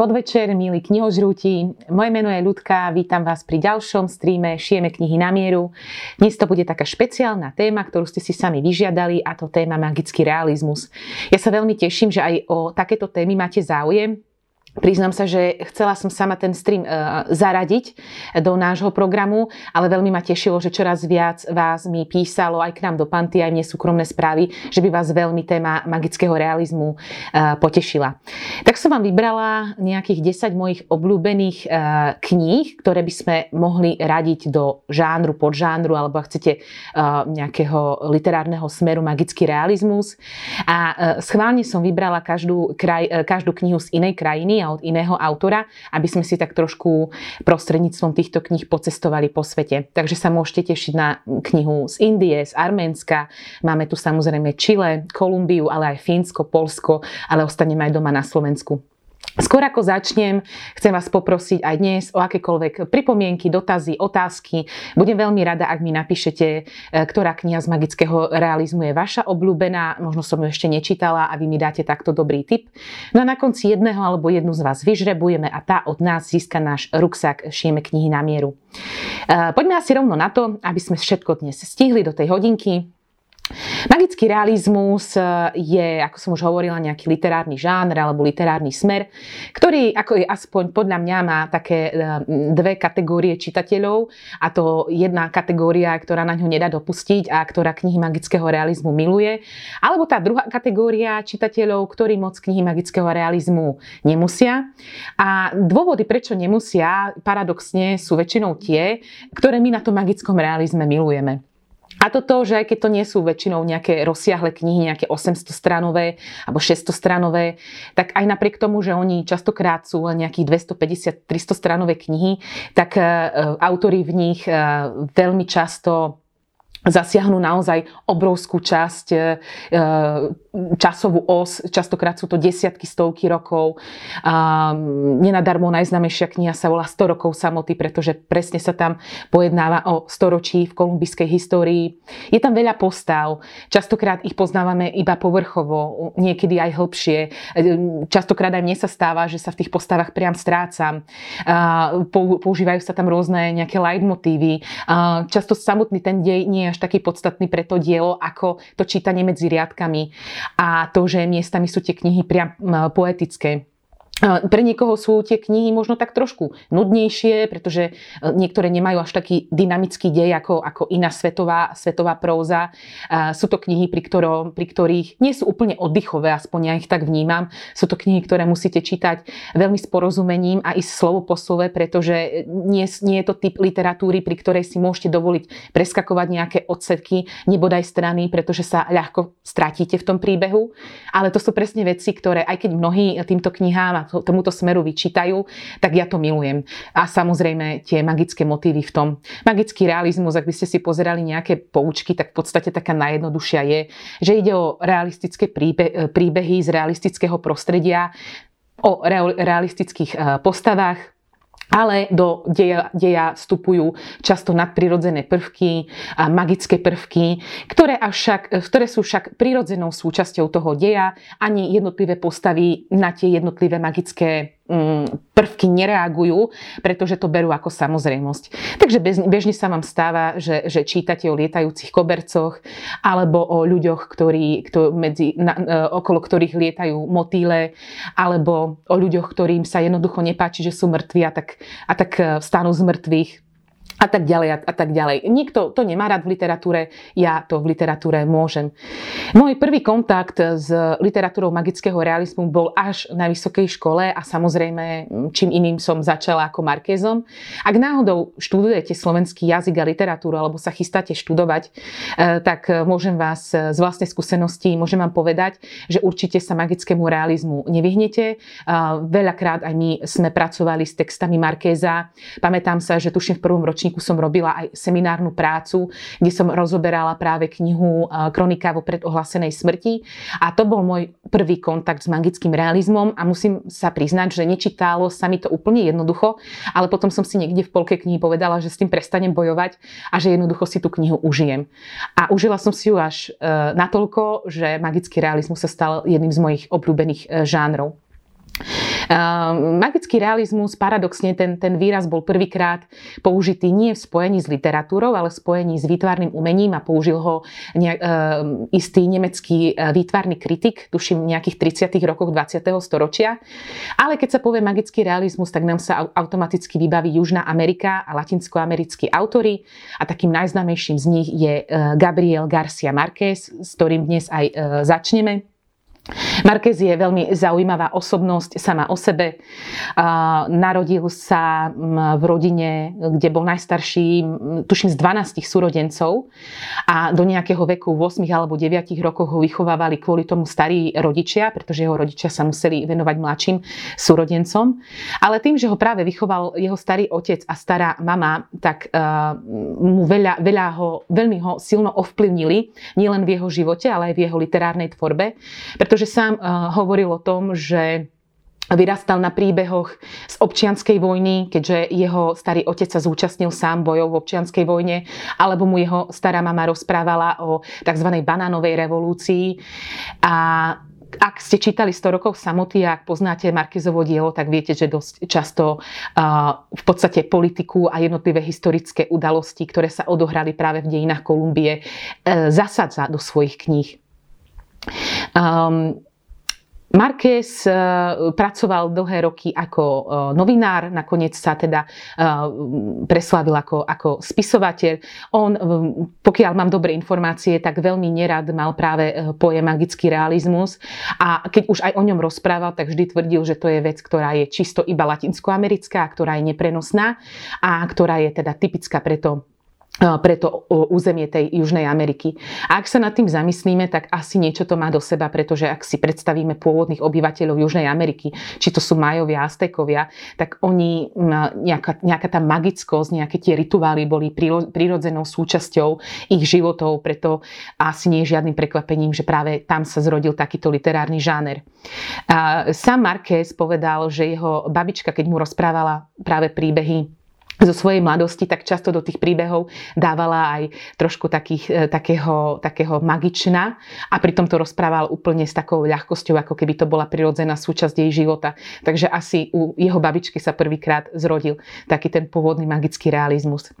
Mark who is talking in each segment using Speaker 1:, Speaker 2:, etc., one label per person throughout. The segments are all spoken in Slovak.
Speaker 1: podvečer, milí knihožrúti. Moje meno je Ľudka, vítam vás pri ďalšom streame Šijeme knihy na mieru. Dnes to bude taká špeciálna téma, ktorú ste si sami vyžiadali a to téma magický realizmus. Ja sa veľmi teším, že aj o takéto témy máte záujem, Priznám sa, že chcela som sama ten stream uh, zaradiť do nášho programu, ale veľmi ma tešilo, že čoraz viac vás mi písalo aj k nám do Panty, aj mne súkromné správy, že by vás veľmi téma magického realizmu uh, potešila. Tak som vám vybrala nejakých 10 mojich obľúbených uh, kníh, ktoré by sme mohli radiť do žánru, podžánru, alebo ak chcete nejakého literárneho smeru magický realizmus. A schválne som vybrala každú, kraj, každú knihu z inej krajiny a od iného autora, aby sme si tak trošku prostredníctvom týchto kníh pocestovali po svete. Takže sa môžete tešiť na knihu z Indie, z Arménska. Máme tu samozrejme Chile, Kolumbiu, ale aj Fínsko, Polsko, ale ostaneme aj doma na Slovensku. Skôr ako začnem, chcem vás poprosiť aj dnes o akékoľvek pripomienky, dotazy, otázky. Budem veľmi rada, ak mi napíšete, e, ktorá kniha z magického realizmu je vaša obľúbená. Možno som ju ešte nečítala a vy mi dáte takto dobrý tip. No a na konci jedného alebo jednu z vás vyžrebujeme a tá od nás získa náš ruksak Šieme knihy na mieru. E, poďme asi rovno na to, aby sme všetko dnes stihli do tej hodinky. Magický realizmus e, je, ako som už hovorila, nejaký literárny žánr alebo literárny smer, ktorý, ako je aspoň podľa mňa, má také e, dve kategórie čitateľov a to jedna kategória, ktorá na ňo nedá dopustiť a ktorá knihy magického realizmu miluje, alebo tá druhá kategória čitateľov, ktorí moc knihy magického realizmu nemusia. A dôvody, prečo nemusia, paradoxne sú väčšinou tie, ktoré my na tom magickom realizme milujeme. A to to, že aj keď to nie sú väčšinou nejaké rozsiahle knihy, nejaké 800 stranové alebo 600 stranové, tak aj napriek tomu, že oni častokrát sú len nejakých 250-300 stranové knihy, tak uh, autori v nich uh, veľmi často zasiahnu naozaj obrovskú časť, e, časovú os, častokrát sú to desiatky, stovky rokov. Nenadarmo najznamejšia kniha sa volá 100 rokov samoty, pretože presne sa tam pojednáva o storočí v kolumbijskej histórii. Je tam veľa postav, častokrát ich poznávame iba povrchovo, niekedy aj hĺbšie. E, častokrát aj mne sa stáva, že sa v tých postavách priam strácam. Používajú sa tam rôzne nejaké leitmotívy. Často samotný ten dej nie je až taký podstatný pre to dielo, ako to čítanie medzi riadkami a to, že miestami sú tie knihy priam poetické. Pre niekoho sú tie knihy možno tak trošku nudnejšie, pretože e, niektoré nemajú až taký dynamický dej ako, ako iná svetová, svetová próza. Sú to knihy, pri, ktorom, pri ktorých nie sú úplne oddychové, aspoň ja ich tak vnímam. Sú to knihy, ktoré musíte čítať veľmi s porozumením a i slovo po slove, pretože nie, nie je to typ literatúry, pri ktorej si môžete dovoliť preskakovať nejaké odseky, nebodaj strany, pretože sa ľahko stratíte v tom príbehu. Ale to sú presne veci, ktoré aj keď mnohí týmto knihám a tomuto smeru vyčítajú, tak ja to milujem. A samozrejme tie magické motívy v tom. Magický realizmus, ak by ste si pozerali nejaké poučky, tak v podstate taká najjednoduchšia je, že ide o realistické príbehy z realistického prostredia, o realistických eh, postavách, ale do deja, deja vstupujú často nadprirodzené prvky, a magické prvky, ktoré, avšak, ktoré sú však prirodzenou súčasťou toho deja. Ani jednotlivé postavy na tie jednotlivé magické prvky nereagujú, pretože to berú ako samozrejmosť. Takže bežne sa vám stáva, že, že čítate o lietajúcich kobercoch alebo o ľuďoch, ktorí, kto, medzi, na, e, okolo ktorých lietajú motýle alebo o ľuďoch, ktorým sa jednoducho nepáči, že sú mŕtvi a tak, a tak e, vstanú z mŕtvych a tak ďalej a tak ďalej. Nikto to nemá rád v literatúre, ja to v literatúre môžem. Môj prvý kontakt s literatúrou magického realizmu bol až na vysokej škole a samozrejme čím iným som začala ako Markézom. Ak náhodou študujete slovenský jazyk a literatúru alebo sa chystáte študovať, eh, tak môžem vás z vlastnej skúsenosti, môžem vám povedať, že určite sa magickému realizmu nevyhnete. Veľakrát aj my sme pracovali s textami Markéza. Pamätám sa, že tuším v prvom ročníku ročníku som robila aj seminárnu prácu, kde som rozoberala práve knihu eh, Kronika vo predohlasenej smrti. A to bol môj prvý kontakt s magickým realizmom a musím sa priznať, že nečítalo sa mi to úplne jednoducho, ale potom som si niekde v polke knihy povedala, že s tým prestanem bojovať a že jednoducho si tú knihu užijem. A užila som si ju až eh, natoľko, že magický realizmus sa stal jedným z mojich obľúbených eh, žánrov. Magický realizmus, paradoxne ten, ten výraz bol prvýkrát použitý nie v spojení s literatúrou, ale v spojení s výtvarným umením a použil ho nejak, uh, istý nemecký výtvarný kritik, tuším nejakých 30. rokoch 20. storočia. Ale keď sa povie magický realizmus, tak nám sa automaticky vybaví Južná Amerika a latinskoamerickí autory a takým najznámejším z nich je Gabriel Garcia Marquez, s ktorým dnes aj začneme. Marquez je veľmi zaujímavá osobnosť sama o sebe. Narodil sa v rodine, kde bol najstarší, tuším z 12 súrodencov a do nejakého veku 8 alebo 9 rokov ho vychovávali kvôli tomu starí rodičia, pretože jeho rodičia sa museli venovať mladším súrodencom. Ale tým, že ho práve vychoval jeho starý otec a stará mama, tak mu veľa, veľa ho, veľmi ho silno ovplyvnili, nielen v jeho živote, ale aj v jeho literárnej tvorbe, pretože sám uh, hovoril o tom, že vyrastal na príbehoch z občianskej vojny, keďže jeho starý otec sa zúčastnil sám bojov v občianskej vojne, alebo mu jeho stará mama rozprávala o tzv. banánovej revolúcii. A ak ste čítali 100 rokov samoty a ak poznáte Markezovo dielo, tak viete, že dosť často uh, v podstate politiku a jednotlivé historické udalosti, ktoré sa odohrali práve v dejinách Kolumbie, uh, zasadza do svojich kníh. Um, Marquez uh, pracoval dlhé roky ako uh, novinár, nakoniec sa teda uh, preslavil ako, ako spisovateľ. On, pokiaľ mám dobré informácie, tak veľmi nerad mal práve pojem magický realizmus a keď už aj o ňom rozprával, tak vždy tvrdil, že to je vec, ktorá je čisto iba latinskoamerická, ktorá je neprenosná a ktorá je teda typická preto pre to územie tej Južnej Ameriky. A ak sa nad tým zamyslíme, tak asi niečo to má do seba, pretože ak si predstavíme pôvodných obyvateľov Južnej Ameriky, či to sú Majovia, Aztekovia, tak oni, nejaká, nejaká tá magickosť, nejaké tie rituály boli prirodzenou súčasťou ich životov, preto asi nie je žiadnym prekvapením, že práve tam sa zrodil takýto literárny žáner. A sám Marquez povedal, že jeho babička, keď mu rozprávala práve príbehy zo svojej mladosti, tak často do tých príbehov dávala aj trošku takých, e, takého, takého magična a pritom to rozprával úplne s takou ľahkosťou, ako keby to bola prirodzená súčasť jej života. Takže asi u jeho babičky sa prvýkrát zrodil taký ten pôvodný magický realizmus.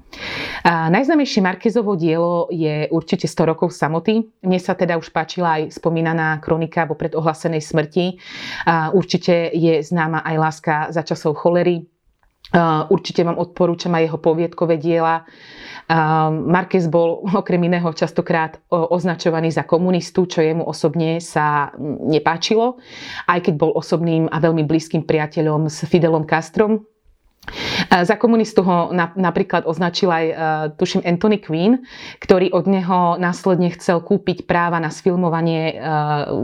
Speaker 1: A najznamejšie Markezovo dielo je určite 100 rokov samoty. Mne sa teda už páčila aj spomínaná kronika vo predohlasenej smrti. A určite je známa aj láska za časov cholery, Určite vám odporúčam aj jeho poviedkové diela. Marquez bol okrem iného častokrát označovaný za komunistu, čo jemu osobne sa nepáčilo, aj keď bol osobným a veľmi blízkym priateľom s Fidelom Castrom, za komunistu ho napríklad označil aj, e, tuším, Anthony Quinn, ktorý od neho následne chcel kúpiť práva na sfilmovanie e,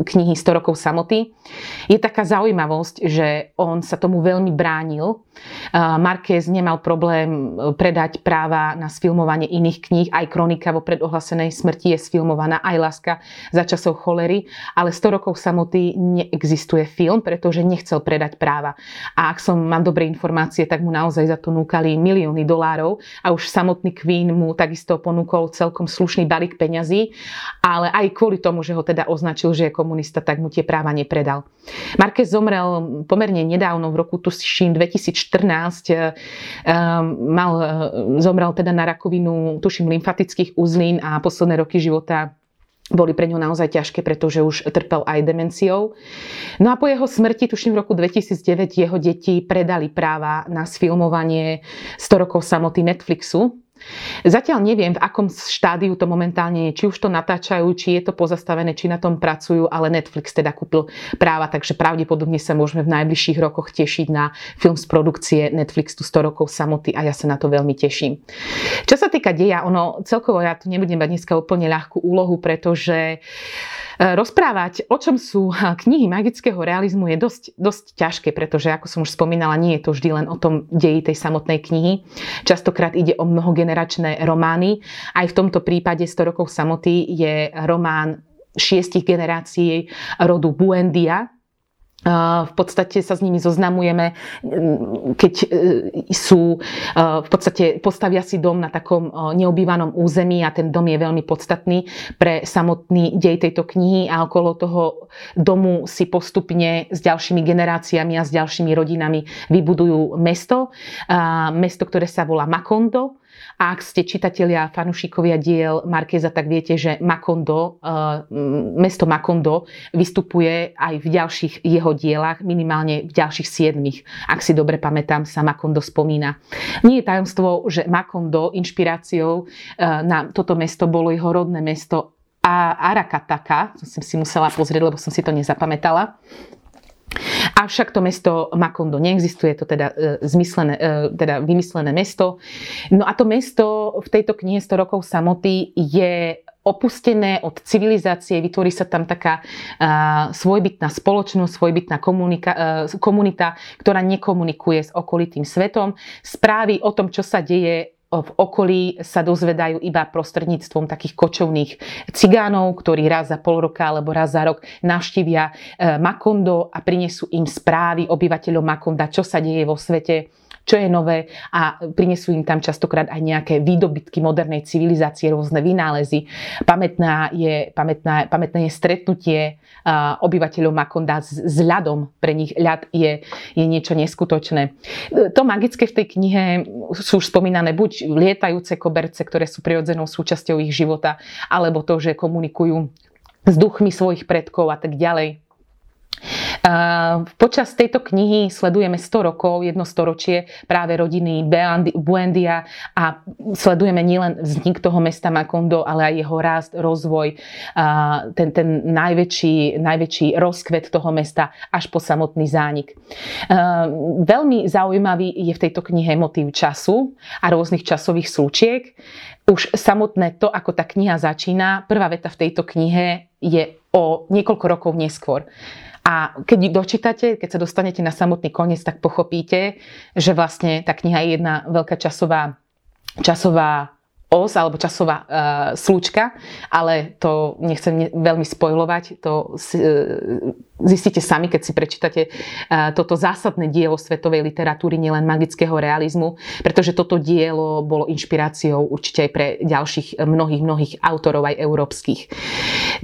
Speaker 1: knihy 100 rokov samoty. Je taká zaujímavosť, že on sa tomu veľmi bránil. E, Marquez nemal problém predať práva na sfilmovanie iných kníh, aj kronika vo predohlasenej smrti je sfilmovaná, aj Láska za časov cholery, ale 100 rokov samoty neexistuje film, pretože nechcel predať práva. A ak som mám dobré informácie, tak mu naozaj za to núkali milióny dolárov a už samotný Queen mu takisto ponúkol celkom slušný balík peňazí, ale aj kvôli tomu, že ho teda označil, že je komunista, tak mu tie práva nepredal. Marquez zomrel pomerne nedávno, v roku tuším 2014, ehm, mal, e, zomrel teda na rakovinu, tuším, lymfatických uzlín a posledné roky života boli pre ňo naozaj ťažké, pretože už trpel aj demenciou. No a po jeho smrti, tuším v roku 2009, jeho deti predali práva na sfilmovanie 100 rokov samoty Netflixu. Zatiaľ neviem, v akom štádiu to momentálne je, či už to natáčajú, či je to pozastavené, či na tom pracujú, ale Netflix teda kúpil práva, takže pravdepodobne sa môžeme v najbližších rokoch tešiť na film z produkcie Netflixu 100 rokov samoty a ja sa na to veľmi teším. Čo sa týka deja, ono celkovo ja tu nebudem mať dneska úplne ľahkú úlohu, pretože E, rozprávať, o čom sú knihy magického realizmu je dosť, dosť ťažké, pretože ako som už spomínala, nie je to vždy len o tom deji tej samotnej knihy. Častokrát ide o mnohogeneračné romány. Aj v tomto prípade 100 rokov samoty je román šiestich generácií rodu Buendia, v podstate sa s nimi zoznamujeme, keď e, sú, v podstate postavia si dom na takom neobývanom území a ten dom je veľmi podstatný pre samotný dej tejto knihy a okolo toho domu si postupne s ďalšími generáciami a s ďalšími rodinami vybudujú mesto. Mesto, ktoré sa volá Makondo a ak ste čitatelia a fanúšikovia diel Markéza, tak viete, že Makondo, eh, mesto Makondo vystupuje aj v ďalších jeho dielach, minimálne v ďalších siedmých. Ak si dobre pamätám, sa Makondo spomína. Nie je tajomstvo, že Makondo inšpiráciou eh, na toto mesto bolo jeho rodné mesto Arakataka, to som si musela pozrieť, lebo som si to nezapamätala. Avšak to mesto Makondo neexistuje, je to teda, e, zmyslené, e, teda vymyslené mesto. No a to mesto v tejto knihe 100 rokov samoty je opustené od civilizácie, vytvorí sa tam taká uh, svojbytná spoločnosť, svojbytná komunika, uh, komunita, ktorá nekomunikuje s okolitým svetom. Správy o tom, čo sa deje v okolí sa dozvedajú iba prostredníctvom takých kočovných cigánov, ktorí raz za pol roka alebo raz za rok navštívia eh, Makondo a prinesú im správy obyvateľov Makonda, čo sa deje vo svete čo je nové a prinesú im tam častokrát aj nejaké výdobytky modernej civilizácie, rôzne vynálezy. Pamätná je, pamätná, pamätné je stretnutie obyvateľov Makonda s, s ľadom. Pre nich ľad je, je niečo neskutočné. To magické v tej knihe sú už spomínané buď lietajúce koberce, ktoré sú prirodzenou súčasťou ich života, alebo to, že komunikujú s duchmi svojich predkov a tak ďalej. Počas tejto knihy sledujeme 100 rokov, jedno storočie práve rodiny Buendia a sledujeme nielen vznik toho mesta Makondo, ale aj jeho rast, rozvoj, ten, ten najväčší, najväčší rozkvet toho mesta až po samotný zánik. Veľmi zaujímavý je v tejto knihe motív času a rôznych časových súčiek. Už samotné to, ako tá kniha začína, prvá veta v tejto knihe je o niekoľko rokov neskôr. A keď dočítate, keď sa dostanete na samotný koniec, tak pochopíte, že vlastne tá kniha je jedna veľká časová, časová os alebo časová uh, slučka, ale to nechcem ne, veľmi spojovať, to si, uh, zistíte sami, keď si prečítate uh, toto zásadné dielo svetovej literatúry, nielen magického realizmu, pretože toto dielo bolo inšpiráciou určite aj pre ďalších mnohých, mnohých autorov aj európskych.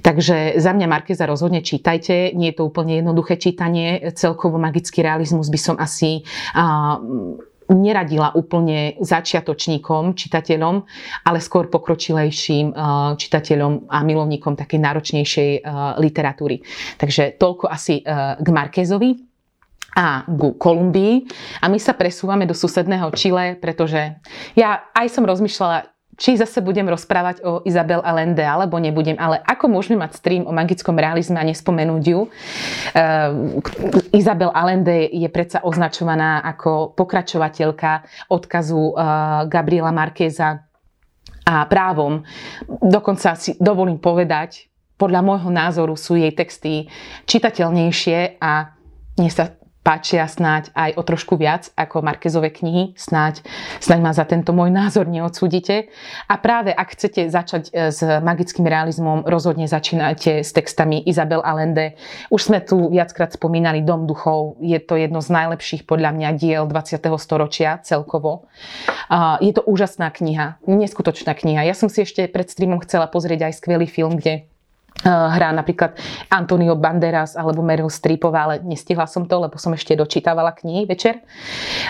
Speaker 1: Takže za mňa Markeza rozhodne čítajte, nie je to úplne jednoduché čítanie, celkovo magický realizmus by som asi uh, neradila úplne začiatočníkom, čitateľom, ale skôr pokročilejším eh, čitateľom a milovníkom takej náročnejšej eh, literatúry. Takže toľko asi eh, k Markézovi a ku Kolumbii. A my sa presúvame do susedného Čile, pretože ja aj som rozmýšľala, či zase budem rozprávať o Izabel Allende, alebo nebudem, ale ako môžeme mať stream o magickom realizme a nespomenúť ju. Uh, Izabel Allende je predsa označovaná ako pokračovateľka odkazu uh, Gabriela Markéza a právom. Dokonca si dovolím povedať, podľa môjho názoru sú jej texty čitateľnejšie a mne sa páčia snáď aj o trošku viac ako Markezové knihy. Snáď, snáď ma za tento môj názor neodsúdite. A práve ak chcete začať e, s magickým realizmom, rozhodne začínajte s textami Isabel Allende. Už sme tu viackrát spomínali Dom duchov. Je to jedno z najlepších podľa mňa diel 20. storočia celkovo. Je to úžasná kniha, neskutočná kniha. Ja som si ešte pred streamom chcela pozrieť aj skvelý film, kde hrá napríklad Antonio Banderas alebo Meryl Streepová, ale nestihla som to, lebo som ešte dočítavala knihy večer.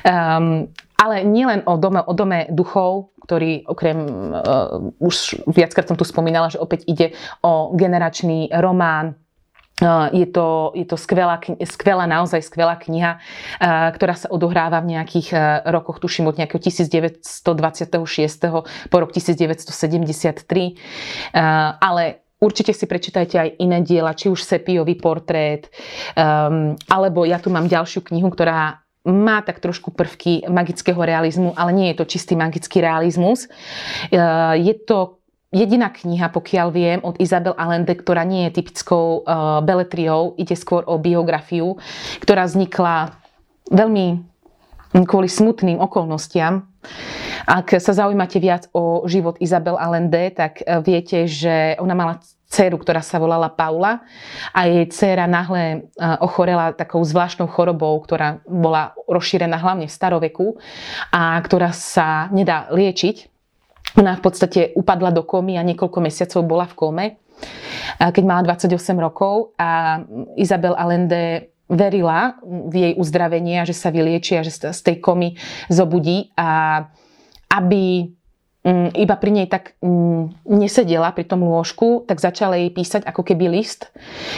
Speaker 1: Um, ale nielen o dome, o dome duchov, ktorý okrem, uh, už viackrát som tu spomínala, že opäť ide o generačný román, Uh, je to, je to skvelá, skvelá, naozaj skvelá kniha, ktorá sa odohráva v nejakých rokoch, tuším od nejakého 1926. po rok 1973. Ale Určite si prečítajte aj iné diela, či už Sepiový portrét, um, alebo ja tu mám ďalšiu knihu, ktorá má tak trošku prvky magického realizmu, ale nie je to čistý magický realizmus. Uh, je to jediná kniha, pokiaľ viem, od Isabel Allende, ktorá nie je typickou uh, beletriou, ide skôr o biografiu, ktorá vznikla veľmi kvôli smutným okolnostiam. Ak sa zaujímate viac o život Isabel Allende, tak e, viete, že ona mala dceru, ktorá sa volala Paula a jej dcera nahle e, ochorela takou zvláštnou chorobou, ktorá bola rozšírená hlavne v staroveku a ktorá sa nedá liečiť. Ona v podstate upadla do komy a niekoľko mesiacov bola v kome, keď mala 28 rokov a Isabel Allende verila v jej uzdravenie a že sa vyliečia, že z tej komy zobudí a aby Mm, iba pri nej tak mm, nesedela pri tom lôžku, tak začala jej písať ako keby list,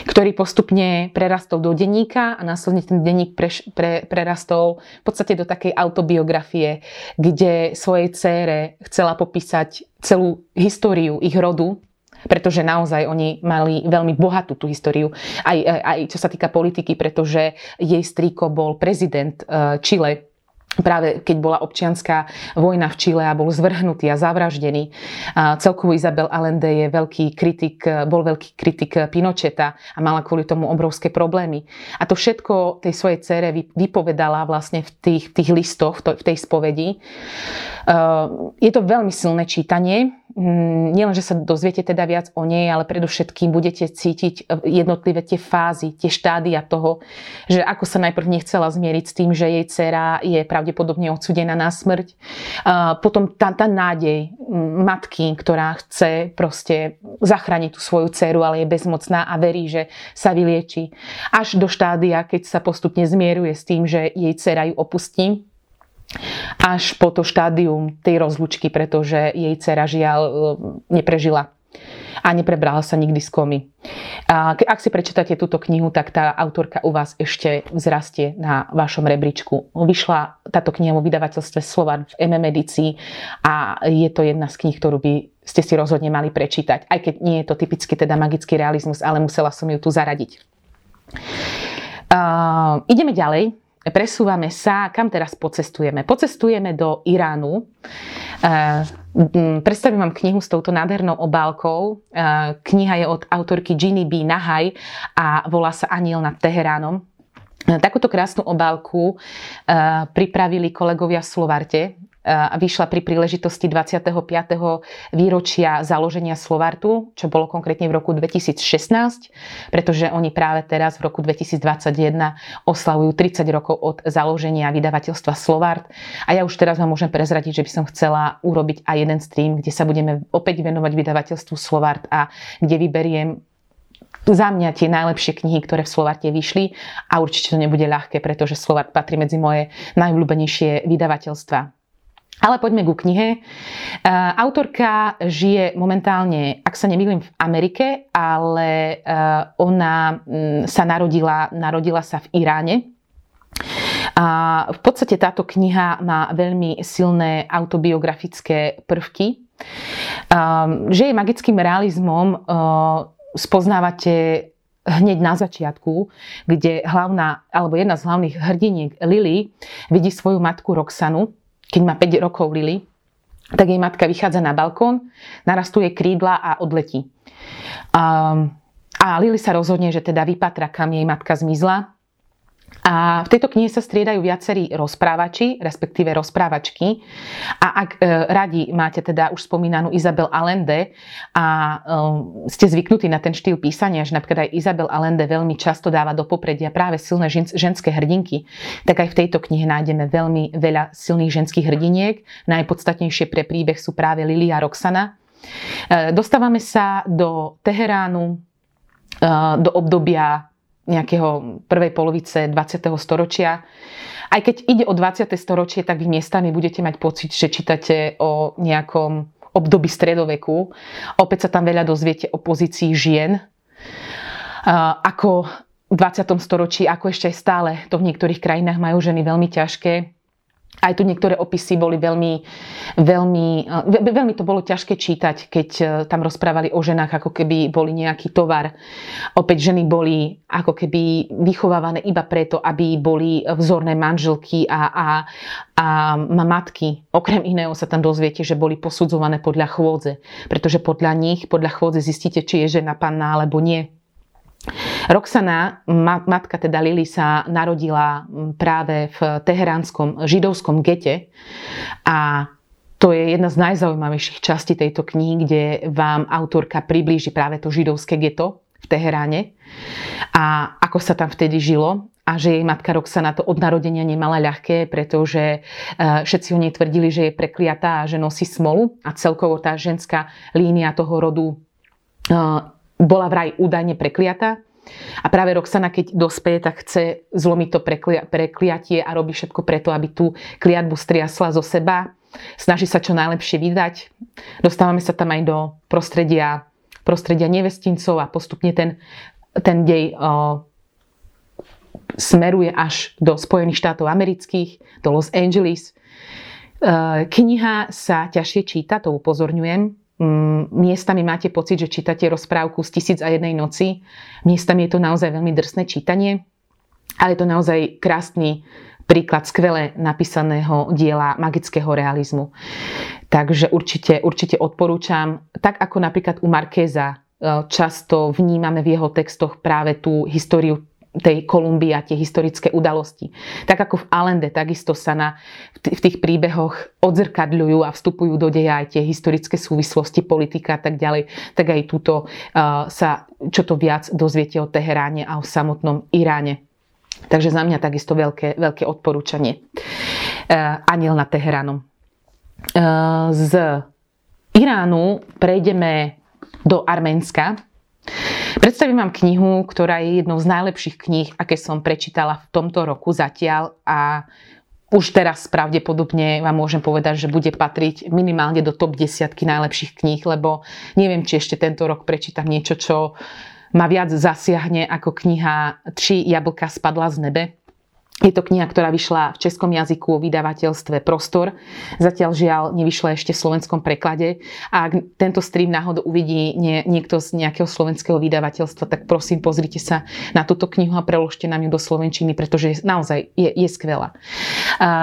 Speaker 1: ktorý postupne prerastol do denníka a následne ten denník pre, pre, prerastol v podstate do takej autobiografie, kde svojej cére chcela popísať celú históriu ich rodu, pretože naozaj oni mali veľmi bohatú tú históriu, aj, aj, aj čo sa týka politiky, pretože jej strýko bol prezident eh, Chile práve keď bola občianská vojna v Čile a bol zvrhnutý a zavraždený. A celkovo Isabel Allende je veľký kritik, bol veľký kritik Pinocheta a mala kvôli tomu obrovské problémy. A to všetko tej svojej cére vypovedala vlastne v tých, tých listoch, v tej spovedi. Je to veľmi silné čítanie, nielen, že sa dozviete teda viac o nej, ale predovšetkým budete cítiť jednotlivé tie fázy, tie štádia toho, že ako sa najprv nechcela zmieriť s tým, že jej dcera je pravdepodobne odsudená na smrť. Potom tá, tá nádej matky, ktorá chce proste zachrániť tú svoju dceru, ale je bezmocná a verí, že sa vylieči. Až do štádia, keď sa postupne zmieruje s tým, že jej dcera ju opustí až po to štádium tej rozlučky, pretože jej dcera žiaľ e, neprežila a neprebrala sa nikdy z komy. Ak si prečítate túto knihu, tak tá autorka u vás ešte vzrastie na vašom rebríčku. Vyšla táto kniha vo vydavateľstve Slovan v MM edícii a je to jedna z kníh, ktorú by ste si rozhodne mali prečítať. Aj keď nie je to typicky teda magický realizmus, ale musela som ju tu zaradiť. Uh, ideme ďalej presúvame sa, kam teraz pocestujeme? Pocestujeme do Iránu. Eh, predstavím vám knihu s touto nádhernou obálkou. Eh, kniha je od autorky Ginny B. Nahaj a volá sa Aniel nad Teheránom. Eh, takúto krásnu obálku pripravili kolegovia v Slovarte vyšla pri príležitosti 25. výročia založenia Slovartu, čo bolo konkrétne v roku 2016, pretože oni práve teraz v roku 2021 oslavujú 30 rokov od založenia vydavateľstva Slovart. A ja už teraz vám môžem prezradiť, že by som chcela urobiť aj jeden stream, kde sa budeme opäť venovať vydavateľstvu Slovart a kde vyberiem za mňa tie najlepšie knihy, ktoré v Slovarte vyšli a určite to nebude ľahké, pretože Slovart patrí medzi moje najobľúbenejšie vydavateľstva. Ale poďme ku knihe. Autorka žije momentálne, ak sa nemýlim, v Amerike, ale ona sa narodila, narodila sa v Iráne. A v podstate táto kniha má veľmi silné autobiografické prvky. Že je magickým realizmom spoznávate hneď na začiatku, kde hlavná, alebo jedna z hlavných hrdiniek Lily vidí svoju matku Roxanu, keď má 5 rokov Lily, tak jej matka vychádza na balkón, narastuje krídla a odletí. A, a Lily sa rozhodne, že teda vypatra, kam jej matka zmizla a v tejto knihe sa striedajú viacerí rozprávači, respektíve rozprávačky. A ak e, radi máte teda už spomínanú Isabel Allende a e, ste zvyknutí na ten štýl písania, že napríklad aj Isabel Allende veľmi často dáva do popredia práve silné žen, ženské hrdinky, tak aj v tejto knihe nájdeme veľmi veľa silných ženských hrdiniek. Najpodstatnejšie pre príbeh sú práve Lily a Roxana. E, dostávame sa do Teheránu, e, do obdobia nejakého prvej polovice 20. storočia. Aj keď ide o 20. storočie, tak vy miestami budete mať pocit, že čítate o nejakom období stredoveku. Opäť sa tam veľa dozviete o pozícii žien. Ako v 20. storočí, ako ešte aj stále to v niektorých krajinách majú ženy veľmi ťažké aj tu niektoré opisy boli veľmi, veľmi, veľmi to bolo ťažké čítať, keď e, tam rozprávali o ženách, ako keby boli nejaký tovar. Opäť ženy boli ako keby vychovávané iba preto, aby boli vzorné manželky a, a, a matky. Okrem iného sa tam dozviete, že boli posudzované podľa chôdze. Pretože podľa nich, podľa chôdze zistíte, či je žena panná alebo nie. Roxana, matka teda Lily, sa narodila práve v teheránskom židovskom gete. A to je jedna z najzaujímavejších častí tejto knihy, kde vám autorka priblíži práve to židovské geto v Teheráne a ako sa tam vtedy žilo a že jej matka Roxana to od narodenia nemala ľahké, pretože e, všetci o nej tvrdili, že je prekliatá a že nosí smolu a celkovo tá ženská línia toho rodu e, bola vraj údajne prekliatá. A práve Roxana, keď dospeje, tak chce zlomiť to prekliatie a robí všetko preto, aby tú kliatbu striasla zo seba snaží sa čo najlepšie vydať. Dostávame sa tam aj do prostredia, prostredia nevestincov a postupne ten, ten dej o, smeruje až do Spojených štátov amerických, do Los Angeles. E, kniha sa ťažšie číta, to upozorňujem. Mm, miestami máte pocit, že čítate rozprávku z tisíc a jednej noci. Miestami je to naozaj veľmi drsné čítanie, ale je to naozaj krásny príklad skvele napísaného diela magického realizmu. Takže určite, určite odporúčam, tak ako napríklad u Markéza e, často vnímame v jeho textoch práve tú históriu tej Kolumbii a tie historické udalosti. Tak ako v Allende, takisto sa na, v tých príbehoch odzrkadľujú a vstupujú do deja aj tie historické súvislosti, politika a tak ďalej, tak aj túto uh, sa čo to viac dozviete o Teheráne a o samotnom Iráne. Takže za mňa takisto veľké, veľké odporúčanie. Uh, Aniel na Teheránom. Uh, z Iránu prejdeme do Arménska. Predstavím vám knihu, ktorá je jednou z najlepších kníh, aké som prečítala v tomto roku zatiaľ a už teraz pravdepodobne vám môžem povedať, že bude patriť minimálne do top 10 najlepších kníh, lebo neviem, či ešte tento rok prečítam niečo, čo ma viac zasiahne ako kniha Tři jablka spadla z nebe. Je to kniha, ktorá vyšla v českom jazyku o vydavateľstve Prostor. Zatiaľ žiaľ nevyšla ešte v slovenskom preklade. A ak tento stream náhodou uvidí nie, niekto z nejakého slovenského vydavateľstva, tak prosím pozrite sa na túto knihu a preložte nám ju do slovenčiny, pretože naozaj je, je skvelá.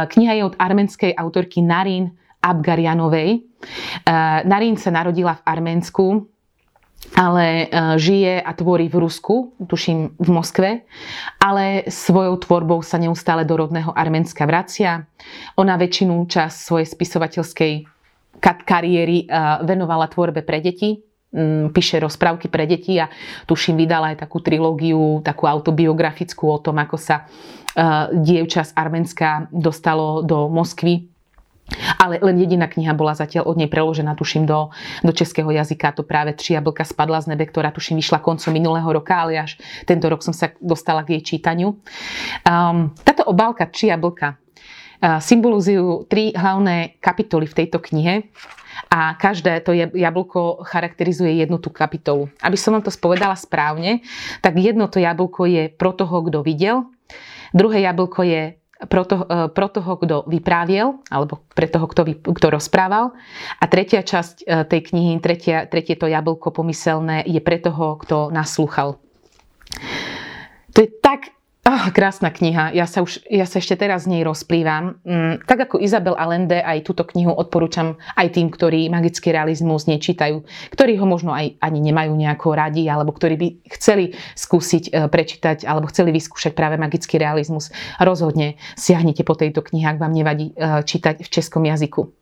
Speaker 1: Kniha je od arménskej autorky Narin Abgarianovej. Narin sa narodila v Arménsku ale e, žije a tvorí v Rusku, tuším v Moskve, ale svojou tvorbou sa neustále do rodného Arménska vracia. Ona väčšinu čas svojej spisovateľskej kariéry e, venovala tvorbe pre deti, mm, píše rozprávky pre deti a tuším vydala aj takú trilógiu, takú autobiografickú o tom, ako sa e, dievča z Arménska dostalo do Moskvy ale len jediná kniha bola zatiaľ od nej preložená, tuším, do, do českého jazyka. To práve Tři jablka spadla z nebe, ktorá tuším vyšla koncom minulého roka, ale až tento rok som sa dostala k jej čítaniu. Um, táto obálka Tři jablka uh, symbolizujú tri hlavné kapitoly v tejto knihe a každé to jablko charakterizuje jednu tú kapitolu. Aby som vám to spovedala správne, tak jedno to jablko je pro toho, kto videl, druhé jablko je pro, to, pro toho, kto vypráviel, alebo pre toho, kto, vy, kto rozprával. A tretia časť e, tej knihy, tretia, tretie to jablko pomyselné, je pre toho, kto naslúchal. To je tak Oh, krásna kniha. Ja sa, už, ja sa ešte teraz z nej rozplývam. Mm, tak ako Izabel Allende, aj túto knihu odporúčam aj tým, ktorí magický realizmus nečítajú, ktorí ho možno aj ani nemajú nejako radi, alebo ktorí by chceli skúsiť e, prečítať, alebo chceli vyskúšať práve magický realizmus. Rozhodne siahnite po tejto knihe, ak vám nevadí e, čítať v českom jazyku.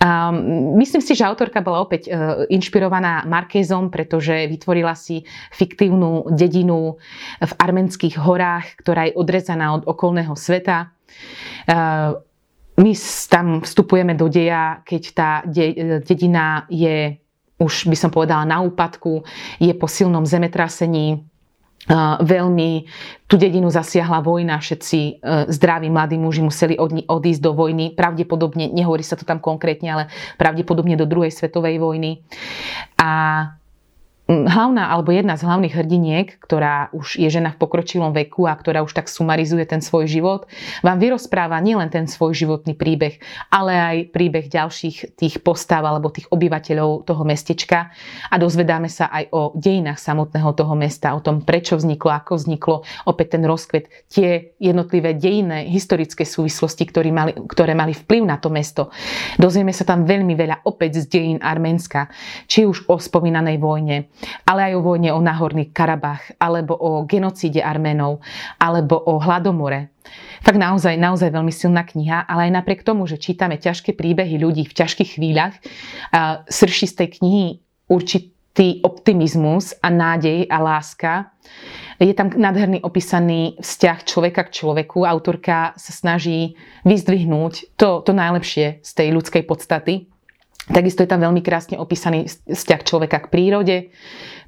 Speaker 1: Um, myslím si, že autorka bola opäť uh, inšpirovaná Markézom, pretože vytvorila si fiktívnu dedinu v arménskych horách, ktorá je odrezaná od okolného sveta. Uh, my tam vstupujeme do deja, keď tá de- dedina je už by som povedala na úpadku, je po silnom zemetrasení, veľmi tú dedinu zasiahla vojna, všetci e, zdraví mladí muži museli odísť do vojny, pravdepodobne, nehovorí sa to tam konkrétne, ale pravdepodobne do druhej svetovej vojny. A hlavná alebo jedna z hlavných hrdiniek, ktorá už je žena v pokročilom veku a ktorá už tak sumarizuje ten svoj život, vám vyrozpráva nielen ten svoj životný príbeh, ale aj príbeh ďalších tých postav alebo tých obyvateľov toho mestečka a dozvedáme sa aj o dejinách samotného toho mesta, o tom, prečo vzniklo, ako vzniklo opäť ten rozkvet, tie jednotlivé dejinné historické súvislosti, ktoré mali, ktoré mali vplyv na to mesto. Dozvieme sa tam veľmi veľa opäť z dejín Arménska, či už o spomínanej vojne, ale aj o vojne o Nahorný Karabach, alebo o genocíde Arménov, alebo o hladomore. Tak naozaj, naozaj veľmi silná kniha, ale aj napriek tomu, že čítame ťažké príbehy ľudí v ťažkých chvíľach, srší z tej knihy určitý optimizmus a nádej a láska. Je tam nádherný opísaný vzťah človeka k človeku. Autorka sa snaží vyzdvihnúť to, to najlepšie z tej ľudskej podstaty. Takisto je tam veľmi krásne opísaný vzťah človeka k prírode,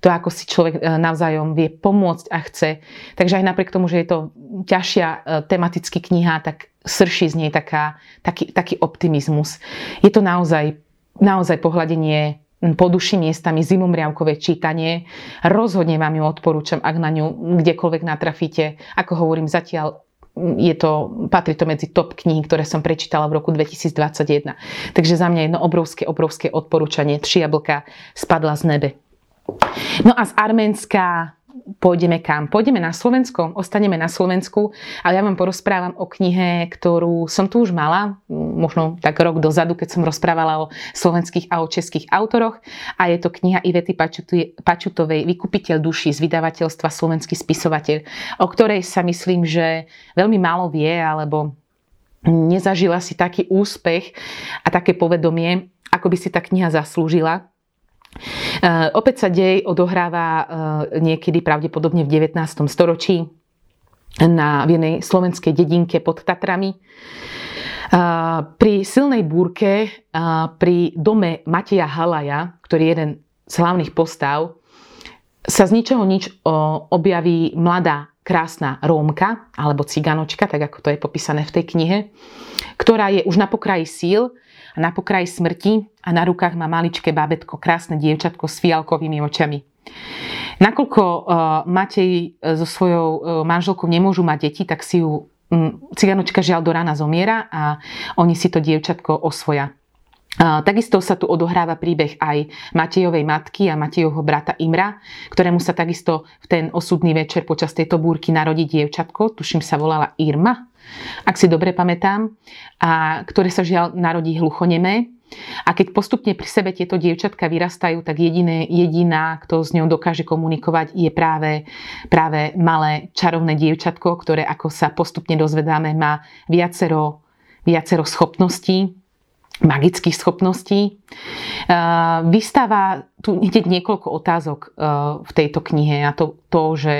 Speaker 1: to, ako si človek e, navzájom vie pomôcť a chce. Takže aj napriek tomu, že je to ťažšia e, tematicky kniha, tak srší z nej taká, taký, taký optimizmus. Je to naozaj, naozaj pohľadenie po duši miestami zimomriavkové čítanie. Rozhodne vám ju odporúčam, ak na ňu kdekoľvek natrafíte. Ako hovorím, zatiaľ je to, patrí to medzi top kníh, ktoré som prečítala v roku 2021. Takže za mňa jedno obrovské, obrovské odporúčanie. Tři jablka spadla z nebe. No a z Arménska pôjdeme kam? Pôjdeme na Slovensko, ostaneme na Slovensku, ale ja vám porozprávam o knihe, ktorú som tu už mala, možno tak rok dozadu, keď som rozprávala o slovenských a o českých autoroch. A je to kniha Ivety Pačutovej Vykupiteľ duší z vydavateľstva Slovenský spisovateľ, o ktorej sa myslím, že veľmi málo vie, alebo nezažila si taký úspech a také povedomie, ako by si tá kniha zaslúžila. Uh, opäť sa dej odohráva uh, niekedy pravdepodobne v 19. storočí na v jednej slovenskej dedinke pod Tatrami. Uh, pri silnej búrke pri dome Mateja Halaja, ktorý je jeden z hlavných postav, sa z ničoho nič objaví mladá krásna Rómka alebo ciganočka, tak ako to je popísané v tej knihe, ktorá je už na pokraji síl a na pokraji smrti a na rukách má maličké bábetko, krásne dievčatko s fialkovými očami. Nakoľko uh, Matej uh, so svojou uh, manželkou nemôžu mať deti, tak si ju ciganočka žiaľ do rána zomiera a oni si to dievčatko osvoja. Takisto sa tu odohráva príbeh aj Matejovej matky a Matejovho brata Imra, ktorému sa takisto v ten osudný večer počas tejto búrky narodí dievčatko, tuším sa volala Irma, ak si dobre pamätám, a ktoré sa žiaľ narodí hluchonemé. A keď postupne pri sebe tieto dievčatka vyrastajú, tak jediné, jediná, kto s ňou dokáže komunikovať, je práve, práve malé čarovné dievčatko, ktoré, ako sa postupne dozvedáme, má viacero, viacero schopností, magických schopností. Vystáva tu hneď niekoľko otázok v tejto knihe a to, to že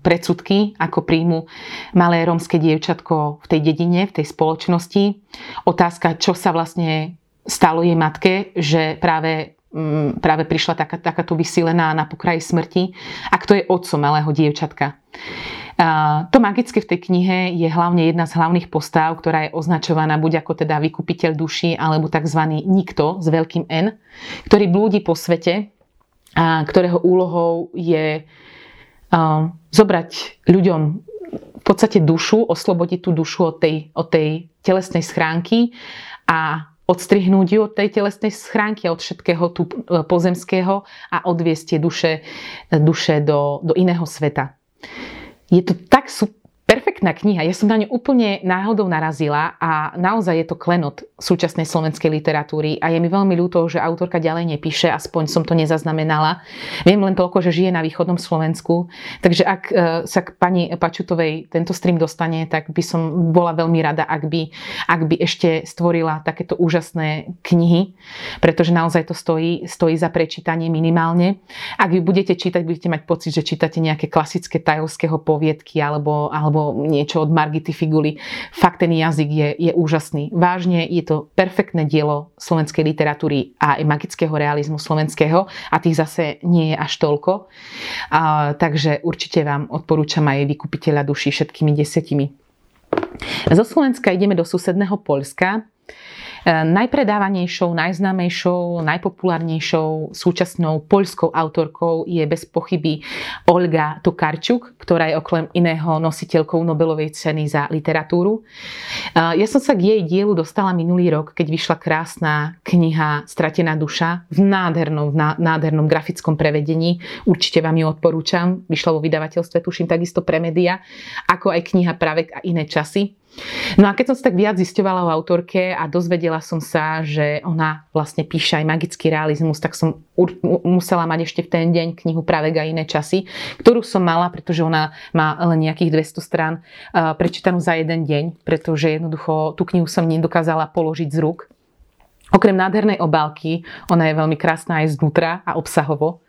Speaker 1: predsudky, ako príjmu malé rómske dievčatko v tej dedine, v tej spoločnosti. Otázka, čo sa vlastne stalo jej matke, že práve práve prišla taká, takáto vysílená na pokraji smrti a kto je otcom malého dievčatka. To magické v tej knihe je hlavne jedna z hlavných postav, ktorá je označovaná buď ako teda vykupiteľ duši, alebo tzv. nikto s veľkým N, ktorý blúdi po svete, a ktorého úlohou je zobrať ľuďom v podstate dušu, oslobodiť tú dušu od tej, od tej telesnej schránky a odstrihnúť ju od tej telesnej schránky a od všetkého tu e, pozemského a odviesť tie duše, duše do, do iného sveta je to tak super perfektná kniha. Ja som na ňu úplne náhodou narazila a naozaj je to klenot súčasnej slovenskej literatúry a je mi veľmi ľúto, že autorka ďalej nepíše, aspoň som to nezaznamenala. Viem len toľko, že žije na východnom Slovensku, takže ak e, sa k pani Pačutovej tento stream dostane, tak by som bola veľmi rada, ak by, ak by ešte stvorila takéto úžasné knihy, pretože naozaj to stojí, stojí za prečítanie minimálne. Ak ju budete čítať, budete mať pocit, že čítate nejaké klasické tajovského poviedky alebo alebo niečo od Margity Figuly. Fakt ten jazyk je, je úžasný. Vážne je to perfektné dielo slovenskej literatúry a aj magického realizmu slovenského a tých zase nie je až toľko. A, takže určite vám odporúčam aj vykupiteľa duši všetkými desetimi. Zo Slovenska ideme do susedného Polska. E, najpredávanejšou, najznámejšou, najpopulárnejšou súčasnou poľskou autorkou je bez pochyby Olga Tokarčuk, ktorá je okrem iného nositeľkou Nobelovej ceny za literatúru. E, ja som sa k jej dielu dostala minulý rok, keď vyšla krásna kniha Stratená duša v nádhernom, nádhernom grafickom prevedení. Určite vám ju odporúčam. Vyšla vo vydavateľstve, tuším, takisto pre média, ako aj kniha Pravek a iné časy. No a keď som sa tak viac zisťovala o autorke a dozvedela som sa, že ona vlastne píše aj magický realizmus, tak som musela mať ešte v ten deň knihu Práve a iné časy, ktorú som mala, pretože ona má len nejakých 200 strán prečítanú za jeden deň, pretože jednoducho tú knihu som nedokázala položiť z rúk. Okrem nádhernej obálky, ona je veľmi krásna aj znútra a obsahovo,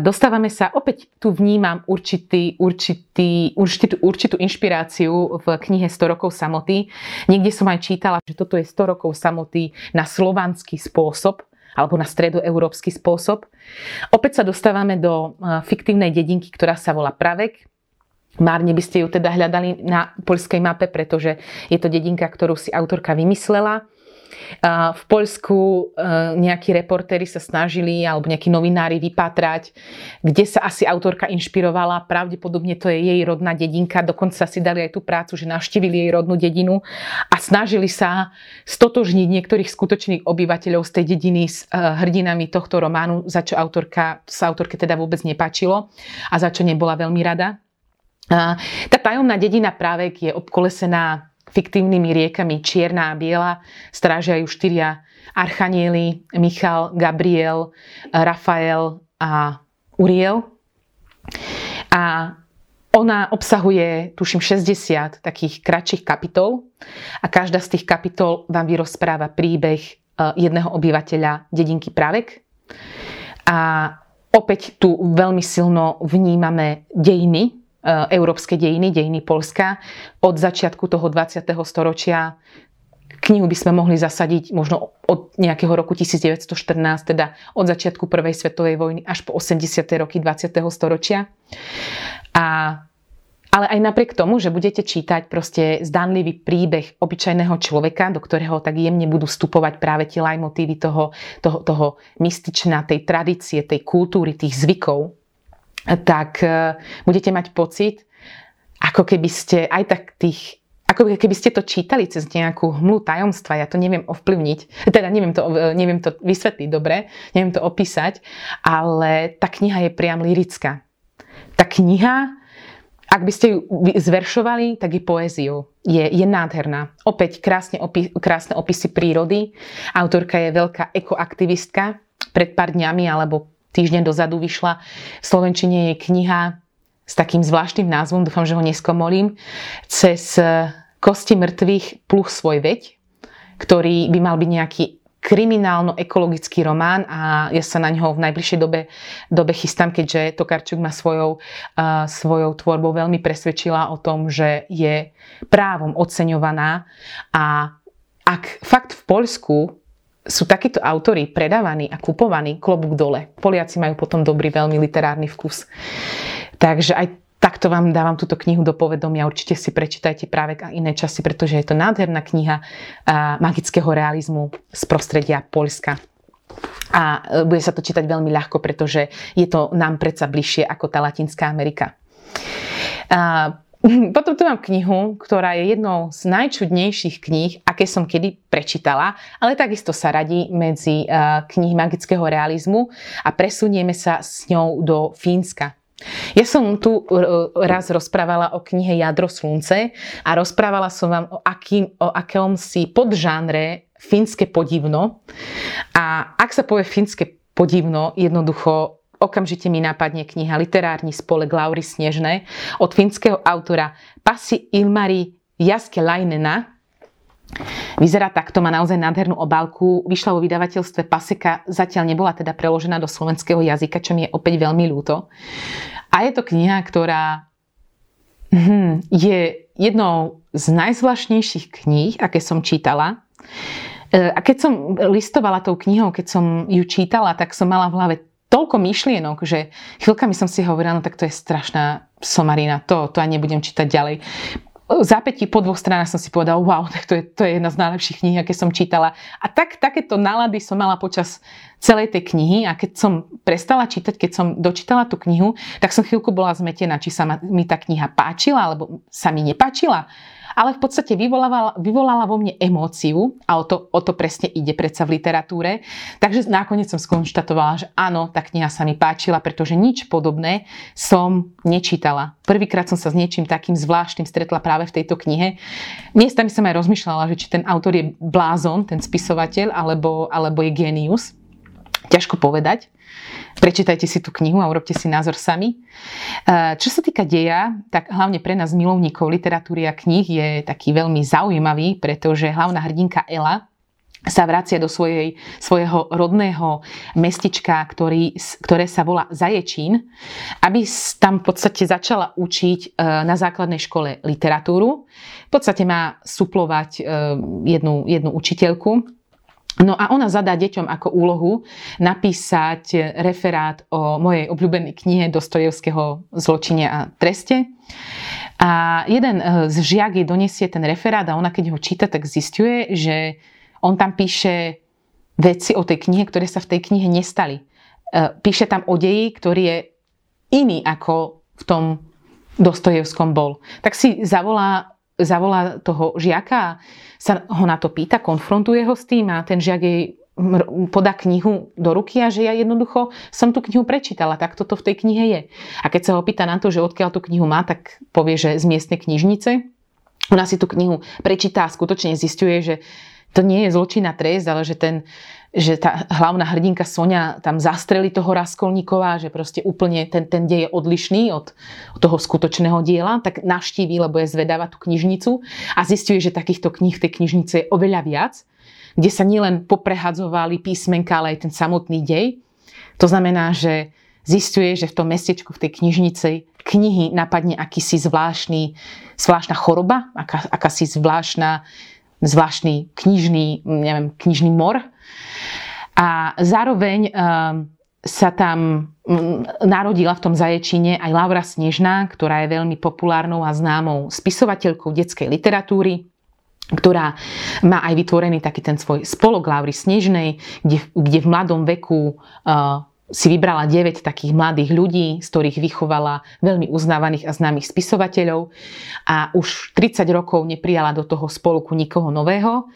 Speaker 1: Dostávame sa, opäť tu vnímam určitý, určitý, určitú, určitú inšpiráciu v knihe 100 rokov samoty. Niekde som aj čítala, že toto je 100 rokov samoty na slovanský spôsob, alebo na stredoeurópsky spôsob. Opäť sa dostávame do fiktívnej dedinky, ktorá sa volá Pravek. Márne by ste ju teda hľadali na poľskej mape, pretože je to dedinka, ktorú si autorka vymyslela v Poľsku e, nejakí reportéri sa snažili, alebo nejakí novinári vypatrať, kde sa asi autorka inšpirovala. Pravdepodobne to je jej rodná dedinka. Dokonca si dali aj tú prácu, že navštívili jej rodnú dedinu a snažili sa stotožniť niektorých skutočných obyvateľov z tej dediny s e, hrdinami tohto románu, za čo autorka, sa autorke teda vôbec nepáčilo a za čo nebola veľmi rada. Tá tajomná dedina Právek je obkolesená fiktívnymi riekami Čierna a Biela strážia ju štyria archanieli Michal, Gabriel, Rafael a Uriel. A ona obsahuje, tuším, 60 takých kratších kapitol a každá z tých kapitol vám vyrozpráva príbeh e, jedného obyvateľa dedinky Pravek. A opäť tu veľmi silno vnímame dejiny európske dejiny, dejiny Polska od začiatku toho 20. storočia. Knihu by sme mohli zasadiť možno od nejakého roku 1914, teda od začiatku Prvej svetovej vojny až po 80. roky 20. storočia. A ale aj napriek tomu, že budete čítať proste zdanlivý príbeh obyčajného človeka, do ktorého tak jemne budú vstupovať práve tie lajmotívy toho, toho, toho mystičná, tej tradície, tej kultúry, tých zvykov, tak e, budete mať pocit, ako keby ste aj tak tých ako keby ste to čítali cez nejakú hmlu tajomstva, ja to neviem ovplyvniť, teda neviem to, e, neviem to vysvetliť dobre, neviem to opísať, ale tá kniha je priam lirická. Tá kniha, ak by ste ju zveršovali, tak je poéziou. Je, je nádherná. Opäť krásne, opi, krásne opisy prírody. Autorka je veľká ekoaktivistka. Pred pár dňami alebo týždeň dozadu vyšla v Slovenčine je kniha s takým zvláštnym názvom, dúfam, že ho neskomolím, cez e, kosti mŕtvych pluch svoj veď, ktorý by mal byť nejaký kriminálno-ekologický román a ja sa na ňo v najbližšej dobe, dobe chystám, keďže Tokarčuk ma svojou, uh, svojou tvorbou veľmi presvedčila o tom, že je právom oceňovaná. A ak fakt v Poľsku sú takíto autory predávaní a kupovaní klobúk dole. Poliaci majú potom dobrý, veľmi literárny vkus. Takže aj takto vám dávam túto knihu do povedomia. Určite si prečítajte práve a iné časy, pretože je to nádherná kniha magického realizmu z prostredia Polska. A e, bude sa to čítať veľmi ľahko, pretože je to nám predsa bližšie ako tá Latinská Amerika. Potom tu mám knihu, ktorá je jednou z najčudnejších kníh, aké som kedy prečítala, ale takisto sa radí medzi eh, knih magického realizmu a presunieme sa s ňou do Fínska. Ja som tu eh, raz rozprávala o knihe Jadro slunce a rozprávala som vám o, akým, o akom si podžánre fínske podivno. A ak sa povie fínske podivno, jednoducho Okamžite mi napadne kniha Literárny spolek Laury Snežné od finského autora Pasi Ilmari Lainena. Vyzerá takto, má naozaj nádhernú obálku. Vyšla vo vydavateľstve Paseka, zatiaľ nebola teda preložená do slovenského jazyka, čo mi je opäť veľmi ľúto. A je to kniha, ktorá hm, je jednou z najzvláštnejších kníh, aké som čítala. E, a keď som listovala tou knihou, keď som ju čítala, tak som mala v hlave toľko myšlienok, že chvíľkami som si hovorila, no tak to je strašná somarina, to, to ani nebudem čítať ďalej. Zápätí po dvoch stranách som si povedala, wow, tak to je, to je jedna z najlepších kníh, aké som čítala. A tak, takéto nálady som mala počas celej tej knihy a keď som prestala čítať, keď som dočítala tú knihu, tak som chvíľku bola zmetená, či sa mi tá kniha páčila alebo sa mi nepáčila ale v podstate vyvolala, vyvolala vo mne emóciu a o to, o to presne ide predsa v literatúre. Takže nakoniec som skonštatovala, že áno, tá kniha sa mi páčila, pretože nič podobné som nečítala. Prvýkrát som sa s niečím takým zvláštnym stretla práve v tejto knihe. Miestami som aj rozmýšľala, že či ten autor je blázon, ten spisovateľ, alebo, alebo je genius. Ťažko povedať. Prečítajte si tú knihu a urobte si názor sami. E, čo sa týka deja, tak hlavne pre nás milovníkov literatúry a kníh je taký veľmi zaujímavý, pretože hlavná hrdinka Ela sa vracia do svojej, svojho rodného mestička, ktorý, ktoré sa volá Zaječín, aby tam v podstate začala učiť e, na základnej škole literatúru. V podstate má suplovať e, jednu, jednu učiteľku, No a ona zadá deťom ako úlohu napísať referát o mojej obľúbenej knihe Dostojevského zločine a treste. A jeden z žiak jej donesie ten referát a ona keď ho číta, tak zistuje, že on tam píše veci o tej knihe, ktoré sa v tej knihe nestali. E, píše tam o deji, ktorý je iný ako v tom Dostojevskom bol. Tak si zavolá zavolá toho žiaka, sa ho na to pýta, konfrontuje ho s tým a ten žiak jej podá knihu do ruky a že ja jednoducho som tú knihu prečítala, tak toto v tej knihe je. A keď sa ho pýta na to, že odkiaľ tú knihu má, tak povie, že z miestnej knižnice. Ona si tú knihu prečíta a skutočne zistuje, že to nie je zločin a trest, ale že ten že tá hlavná hrdinka Sonia tam zastreli toho Raskolníkova, že proste úplne ten, ten dej je odlišný od, od toho skutočného diela, tak navštíví, lebo je zvedáva tú knižnicu a zistuje, že takýchto kníh v tej knižnici je oveľa viac, kde sa nielen poprehadzovali písmenka, ale aj ten samotný dej. To znamená, že zistuje, že v tom mestečku, v tej knižnici knihy napadne akýsi zvláštny, zvláštna choroba, aká, akási zvláštna, zvláštny knižný, neviem, knižný mor, a zároveň ehm, sa tam mm, narodila v tom zaječine aj Laura Snežná, ktorá je veľmi populárnou a známou spisovateľkou detskej literatúry ktorá má aj vytvorený taký ten svoj spolok Laury Snežnej, kde, kde v mladom veku uh, si vybrala 9 takých mladých ľudí, z ktorých vychovala veľmi uznávaných a známych spisovateľov a už 30 rokov neprijala do toho spolku nikoho nového,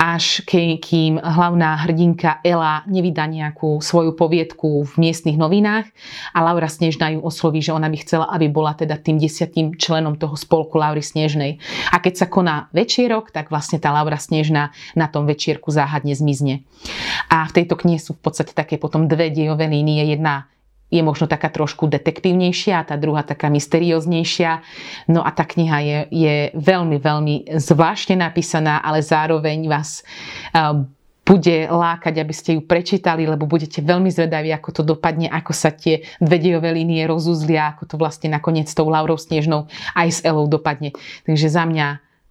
Speaker 1: až kým hlavná hrdinka Ela nevydá nejakú svoju poviedku v miestnych novinách a Laura Snežná ju osloví, že ona by chcela, aby bola teda tým desiatým členom toho spolku Laury Snežnej. A keď sa koná večierok, tak vlastne tá Laura Snežná na tom večierku záhadne zmizne. A v tejto knihe sú v podstate také potom dve dejové línie. Jedna je možno taká trošku detektívnejšia, tá druhá taká mysterióznejšia. No a tá kniha je, je veľmi, veľmi zvláštne napísaná, ale zároveň vás uh, bude lákať, aby ste ju prečítali, lebo budete veľmi zvedaví, ako to dopadne, ako sa tie dve dejové línie rozuzlia, ako to vlastne nakoniec s tou Laurou Snežnou aj s Elou dopadne. Takže za mňa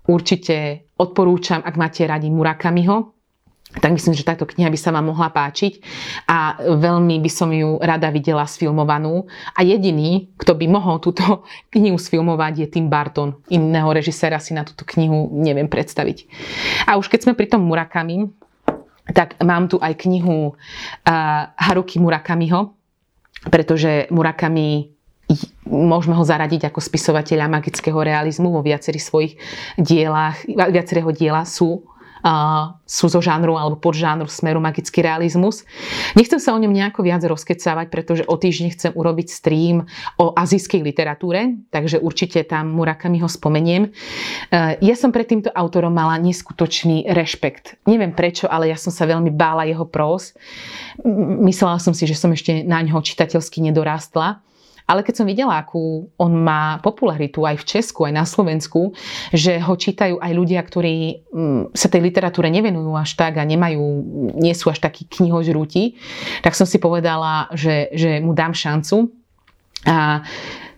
Speaker 1: určite odporúčam, ak máte radi Murakamiho, tak myslím, že táto kniha by sa vám mohla páčiť a veľmi by som ju rada videla sfilmovanú. A jediný, kto by mohol túto knihu sfilmovať, je Tim Barton. Iného režiséra si na túto knihu neviem predstaviť. A už keď sme pri tom Murakami, tak mám tu aj knihu Haruki Murakamiho, pretože Murakami môžeme ho zaradiť ako spisovateľa magického realizmu vo viacerých svojich dielách, viacerého diela sú sú zo žánru alebo pod žánru smeru magický realizmus. Nechcem sa o ňom nejako viac rozkecávať, pretože o týždeň chcem urobiť stream o azijskej literatúre, takže určite tam Murakami ho spomeniem. E, ja som pred týmto autorom mala neskutočný rešpekt. Neviem prečo, ale ja som sa veľmi bála jeho prós. Myslela som si, že som ešte na ňo čitateľsky nedorástla. Ale keď som videla, akú on má popularitu aj v Česku, aj na Slovensku, že ho čítajú aj ľudia, ktorí mm, sa tej literatúre nevenujú až tak a nemajú, nie sú až takí knihožrúti, tak som si povedala, že, že mu dám šancu. A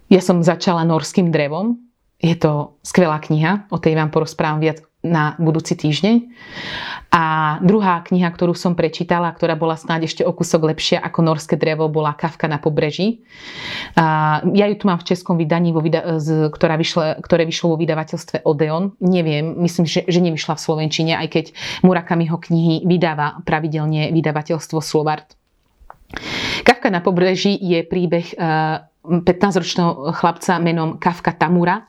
Speaker 1: ja som začala norským drevom. Je to skvelá kniha, o tej vám porozprávam viac na budúci týždeň. A druhá kniha, ktorú som prečítala, ktorá bola snáď ešte o kúsok lepšia ako Norské drevo, bola Kafka na pobreží. A ja ju tu mám v českom vydaní, vo vyda- z, ktorá vyšla, ktoré vyšlo vo vydavateľstve Odeon. Neviem, myslím, že, že nevyšla v Slovenčine, aj keď Murakamiho knihy vydáva pravidelne vydavateľstvo Slovart. Kafka na pobreží je príbeh 15-ročného chlapca menom Kafka Tamura,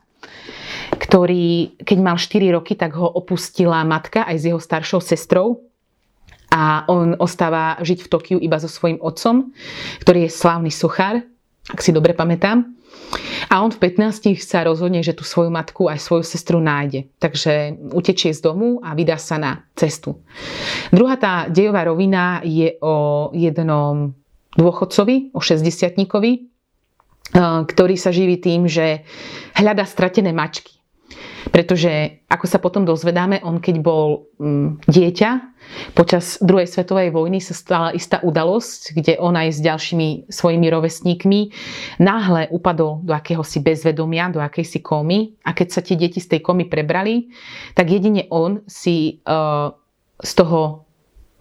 Speaker 1: ktorý, keď mal 4 roky, tak ho opustila matka aj s jeho staršou sestrou a on ostáva žiť v Tokiu iba so svojím otcom, ktorý je slávny sochár, ak si dobre pamätám. A on v 15 sa rozhodne, že tú svoju matku aj svoju sestru nájde. Takže utečie z domu a vydá sa na cestu. Druhá tá dejová rovina je o jednom dôchodcovi, o 60 ktorý sa živí tým, že hľada stratené mačky. Pretože, ako sa potom dozvedáme, on keď bol mm, dieťa, počas druhej svetovej vojny sa stala istá udalosť, kde on aj s ďalšími svojimi rovesníkmi náhle upadol do akéhosi bezvedomia, do akejsi komy a keď sa tie deti z tej komy prebrali, tak jedine on si uh, z toho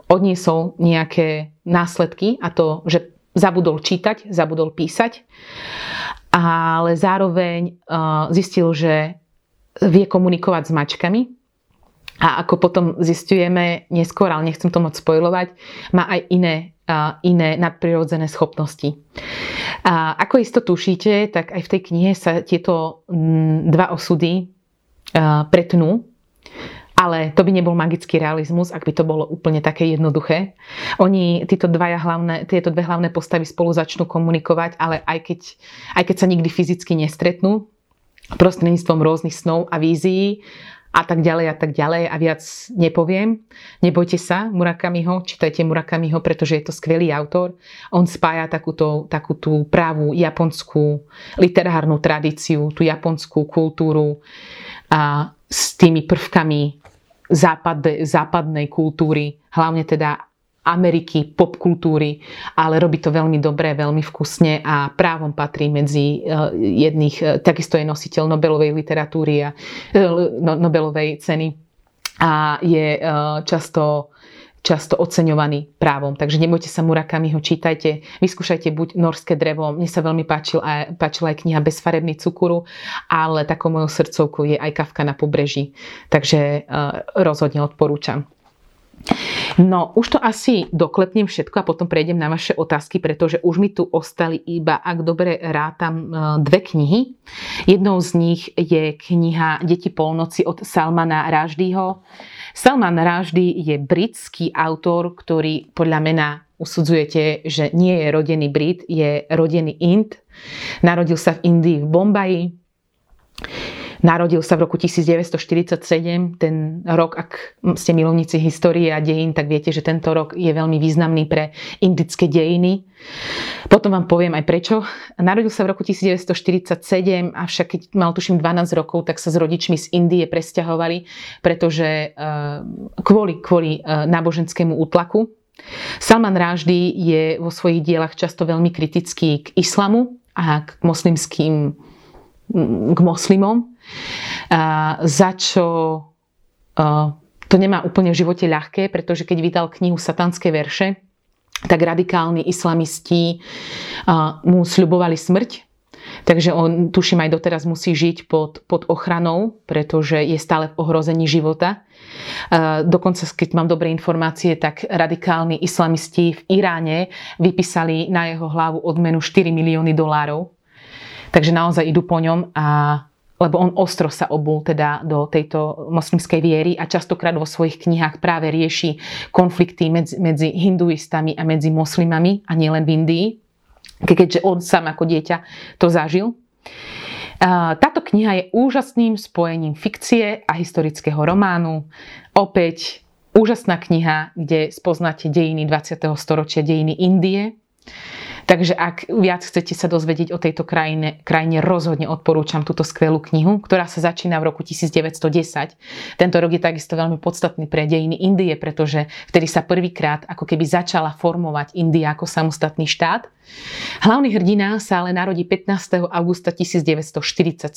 Speaker 1: odniesol nejaké následky a to, že zabudol čítať, zabudol písať, ale zároveň uh, zistil, že vie komunikovať s mačkami. A ako potom zistujeme neskôr, ale nechcem to moc spojovať, má aj iné, uh, iné nadprirodzené schopnosti. A ako isto tušíte, tak aj v tej knihe sa tieto m, dva osudy uh, pretnú. Ale to by nebol magický realizmus, ak by to bolo úplne také jednoduché. Oni, títo dvaja hlavné, tieto dve hlavné postavy spolu začnú komunikovať, ale aj keď, aj keď sa nikdy fyzicky nestretnú, prostredníctvom rôznych snov a vízií a tak ďalej a tak ďalej a viac nepoviem. Nebojte sa Murakamiho, čítajte Murakamiho, pretože je to skvelý autor. On spája takúto, takú tú právú japonskú literárnu tradíciu, tú japonskú kultúru a s tými prvkami západ, západnej kultúry, hlavne teda Ameriky, popkultúry, ale robí to veľmi dobre, veľmi vkusne a právom patrí medzi eh, jedných, eh, takisto je nositeľ Nobelovej literatúry a eh, no, Nobelovej ceny a je často často oceňovaný právom. Takže nebojte sa Murakami, ho čítajte, vyskúšajte buď Norské drevo, mne sa veľmi páčil aj, páčila aj kniha Bezfarebný cukuru, ale takou mojou srdcovkou je aj Kafka na pobreží. Takže uh, rozhodne odporúčam. No, už to asi doklepnem všetko a potom prejdem na vaše otázky, pretože už mi tu ostali iba, ak dobre rátam, e, dve knihy. Jednou z nich je kniha Deti polnoci od Salmana Ráždyho. Salman Ráždy je britský autor, ktorý podľa mena usudzujete, že nie je rodený Brit, je rodený Ind. Narodil sa v Indii v Bombaji. Narodil sa v roku 1947, ten rok, ak ste milovníci histórie a dejín, tak viete, že tento rok je veľmi významný pre indické dejiny. Potom vám poviem aj prečo. Narodil sa v roku 1947, avšak keď mal tuším 12 rokov, tak sa s rodičmi z Indie presťahovali, pretože eh, kvôli, kvôli eh, náboženskému útlaku. Salman Ráždy je vo svojich dielach často veľmi kritický k islamu a k moslimským k moslimom za čo to nemá úplne v živote ľahké, pretože keď vydal knihu Satanské verše, tak radikálni islamisti mu sľubovali smrť, Takže on, tuším, aj doteraz musí žiť pod, pod ochranou, pretože je stále v ohrození života. Dokonca, keď mám dobré informácie, tak radikálni islamisti v Iráne vypísali na jeho hlavu odmenu 4 milióny dolárov. Takže naozaj idú po ňom a lebo on ostro sa obul teda do tejto moslimskej viery a častokrát vo svojich knihách práve rieši konflikty medzi, medzi hinduistami a medzi moslimami a nielen v Indii, keďže on sám ako dieťa to zažil. Táto kniha je úžasným spojením fikcie a historického románu. Opäť úžasná kniha, kde spoznáte dejiny 20. storočia, dejiny Indie. Takže ak viac chcete sa dozvedieť o tejto krajine, krajine rozhodne odporúčam túto skvelú knihu, ktorá sa začína v roku 1910. Tento rok je takisto veľmi podstatný pre dejiny Indie, pretože vtedy sa prvýkrát ako keby začala formovať India ako samostatný štát. Hlavný hrdina sa ale narodí 15. augusta 1947.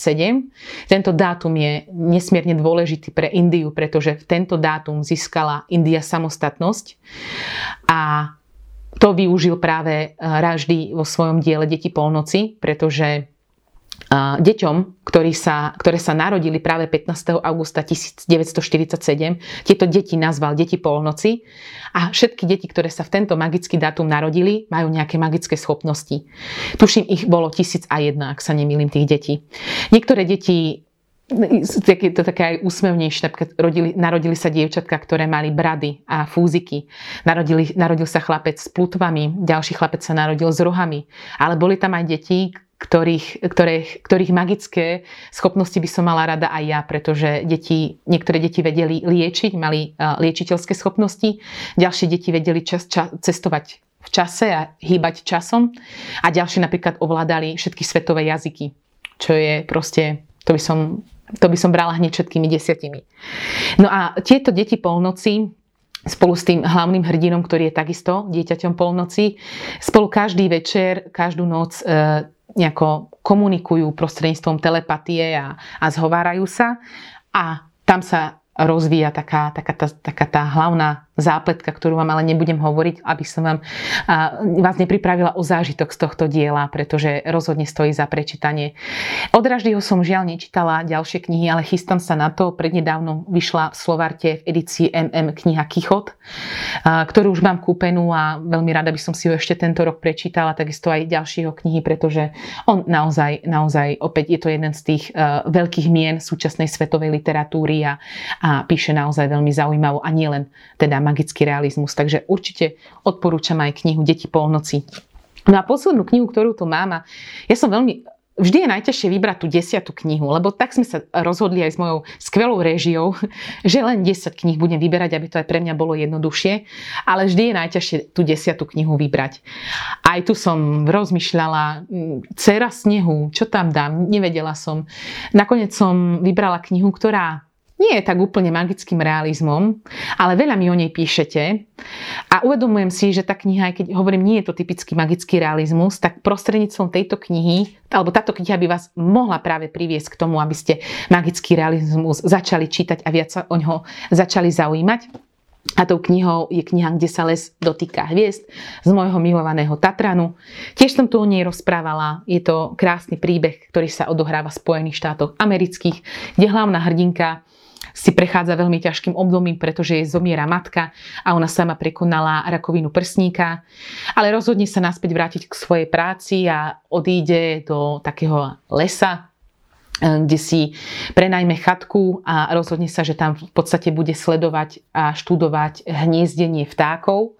Speaker 1: Tento dátum je nesmierne dôležitý pre Indiu, pretože v tento dátum získala India samostatnosť a to využil práve eh, Raždy vo svojom diele Deti polnoci, pretože eh, deťom, ktorí sa, ktoré sa narodili práve 15. augusta 1947, tieto deti nazval Deti polnoci a všetky deti, ktoré sa v tento magický dátum narodili, majú nejaké magické schopnosti. Tuším, ich bolo tisíc a jedna, ak sa nemýlim, tých detí. Niektoré deti je to také aj úsmevnejšie. Napríklad rodili, narodili sa dievčatka, ktoré mali brady a fúziky. Narodili, narodil sa chlapec s plutvami, ďalší chlapec sa narodil s rohami. Ale boli tam aj deti, ktorých, ktorých, ktorých magické schopnosti by som mala rada aj ja, pretože deti, niektoré deti vedeli liečiť, mali uh, liečiteľské schopnosti, ďalšie deti vedeli čas, čas, cestovať v čase a hýbať časom a ďalšie napríklad ovládali všetky svetové jazyky, čo je proste, to by som to by som brala hneď všetkými desiatimi. No a tieto deti polnoci spolu s tým hlavným hrdinom, ktorý je takisto dieťaťom polnoci, spolu každý večer, každú noc e, nejako komunikujú prostredníctvom telepatie a, a zhovárajú sa a tam sa rozvíja taká, taká, tá, taká tá hlavná zápletka, ktorú vám ale nebudem hovoriť, aby som vám vás nepripravila o zážitok z tohto diela, pretože rozhodne stojí za prečítanie. Od Raždyho som žiaľ nečítala ďalšie knihy, ale chystám sa na to. Prednedávno vyšla v Slovarte v edícii MM kniha Kichot, ktorú už mám kúpenú a veľmi rada by som si ju ešte tento rok prečítala, takisto aj ďalšieho knihy, pretože on naozaj, naozaj opäť je to jeden z tých veľkých mien súčasnej svetovej literatúry a, a píše naozaj veľmi zaujímavo a nielen teda magický realizmus. Takže určite odporúčam aj knihu Deti polnoci. No a poslednú knihu, ktorú tu mám, a ja som veľmi vždy je najťažšie vybrať tú desiatú knihu, lebo tak sme sa rozhodli aj s mojou skvelou réžiou, že len 10 kníh budem vyberať, aby to aj pre mňa bolo jednoduchšie, ale vždy je najťažšie tú desiatú knihu vybrať. Aj tu som rozmýšľala, Cera snehu, čo tam dám, nevedela som. Nakoniec som vybrala knihu, ktorá nie je tak úplne magickým realizmom, ale veľa mi o nej píšete a uvedomujem si, že tá kniha, aj keď hovorím, nie je to typický magický realizmus, tak prostredníctvom tejto knihy, alebo táto kniha by vás mohla práve priviesť k tomu, aby ste magický realizmus začali čítať a viac sa o ňo začali zaujímať. A tou knihou je kniha, kde sa les dotýka hviezd z môjho milovaného Tatranu. Tiež som tu o nej rozprávala. Je to krásny príbeh, ktorý sa odohráva v Spojených štátoch amerických, kde hlavná hrdinka si prechádza veľmi ťažkým obdobím, pretože jej zomiera matka a ona sama prekonala rakovinu prsníka, ale rozhodne sa naspäť vrátiť k svojej práci a odíde do takého lesa, eh, kde si prenajme chatku a rozhodne sa, že tam v podstate bude sledovať a študovať hniezdenie vtákov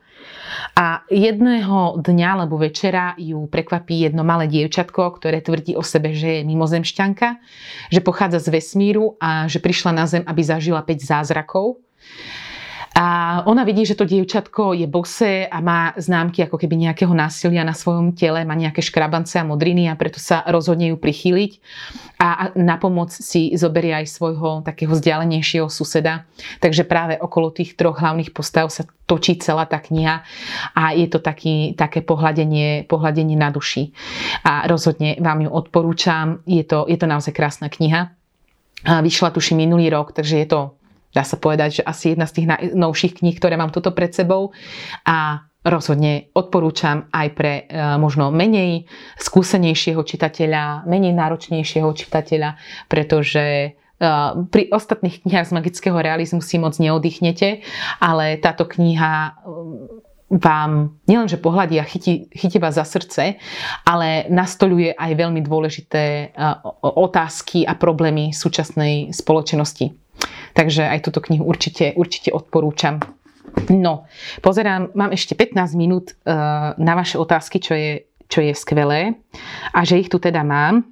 Speaker 1: a jedného dňa alebo večera ju prekvapí jedno malé dievčatko, ktoré tvrdí o sebe, že je mimozemšťanka, že pochádza z vesmíru a že prišla na Zem, aby zažila 5 zázrakov. A ona vidí, že to dievčatko je bose a má známky ako keby nejakého násilia na svojom tele, má nejaké škrabance a modriny a preto sa rozhodne ju prichýliť. A na pomoc si zoberie aj svojho takého vzdialenejšieho suseda. Takže práve okolo tých troch hlavných postav sa točí celá tá kniha a je to taký, také pohľadenie, pohľadenie na duši. A rozhodne vám ju odporúčam. Je to, je to naozaj krásna kniha. Vyšla tuším minulý rok, takže je to dá sa povedať, že asi jedna z tých najnovších kníh, ktoré mám tuto pred sebou a rozhodne odporúčam aj pre e, možno menej skúsenejšieho čitateľa, menej náročnejšieho čitateľa, pretože e, pri ostatných knihách z magického realizmu si moc neoddychnete, ale táto kniha e, vám nielenže pohľadí a chytí, chytí vás za srdce, ale nastoluje aj veľmi dôležité otázky a problémy súčasnej spoločnosti. Takže aj túto knihu určite, určite odporúčam. No, pozerám, mám ešte 15 minút uh, na vaše otázky, čo je, čo je skvelé. A že ich tu teda mám,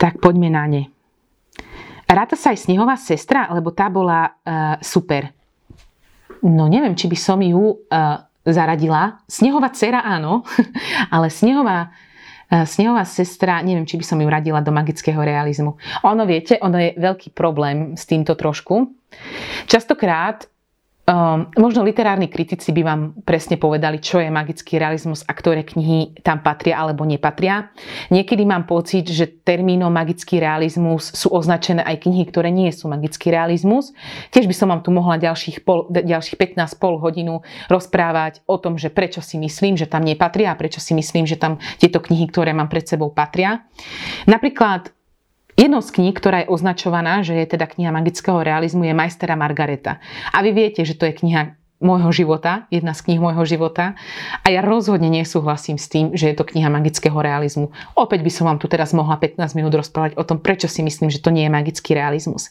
Speaker 1: tak poďme na ne. Ráta sa aj Snehová sestra, lebo tá bola uh, super. No neviem, či by som ju uh, zaradila. Snehová dcera áno, ale Snehová Snehová sestra, neviem, či by som ju radila do magického realizmu. Ono, viete, ono je veľký problém s týmto trošku. Častokrát Um, možno literárni kritici by vám presne povedali, čo je magický realizmus a ktoré knihy tam patria alebo nepatria. Niekedy mám pocit, že termínom magický realizmus sú označené aj knihy, ktoré nie sú magický realizmus. Tiež by som vám tu mohla ďalších, pol, ďalších 15 pol hodinu rozprávať o tom, že prečo si myslím, že tam nepatria a prečo si myslím, že tam tieto knihy, ktoré mám pred sebou, patria. Napríklad Jednou z kníh, ktorá je označovaná, že je teda kniha magického realizmu, je Majstera Margareta. A vy viete, že to je kniha môjho života, jedna z kníh môjho života. A ja rozhodne nesúhlasím s tým, že je to kniha magického realizmu. Opäť by som vám tu teraz mohla 15 minút rozprávať o tom, prečo si myslím, že to nie je magický realizmus.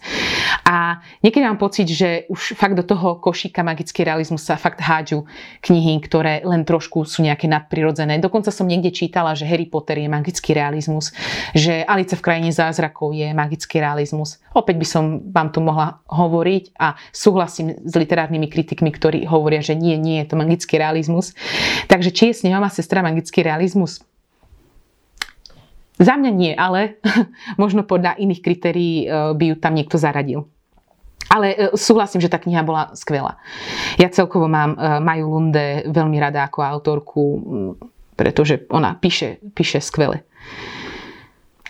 Speaker 1: A niekedy mám pocit, že už fakt do toho košíka magický realizmus sa fakt hádžu knihy, ktoré len trošku sú nejaké nadprirodzené. Dokonca som niekde čítala, že Harry Potter je magický realizmus, že Alice v krajine zázrakov je magický realizmus. Opäť by som vám tu mohla hovoriť a súhlasím s literárnymi kritikmi, ktorí hovoria, že nie, nie je to magický realizmus. Takže či je Snehová sestra magický realizmus? Za mňa nie, ale možno podľa iných kritérií e, by ju tam niekto zaradil. Ale e, súhlasím, že tá kniha bola skvelá. Ja celkovo mám e, Maju Lunde veľmi rada ako autorku, pretože ona píše, píše skvele.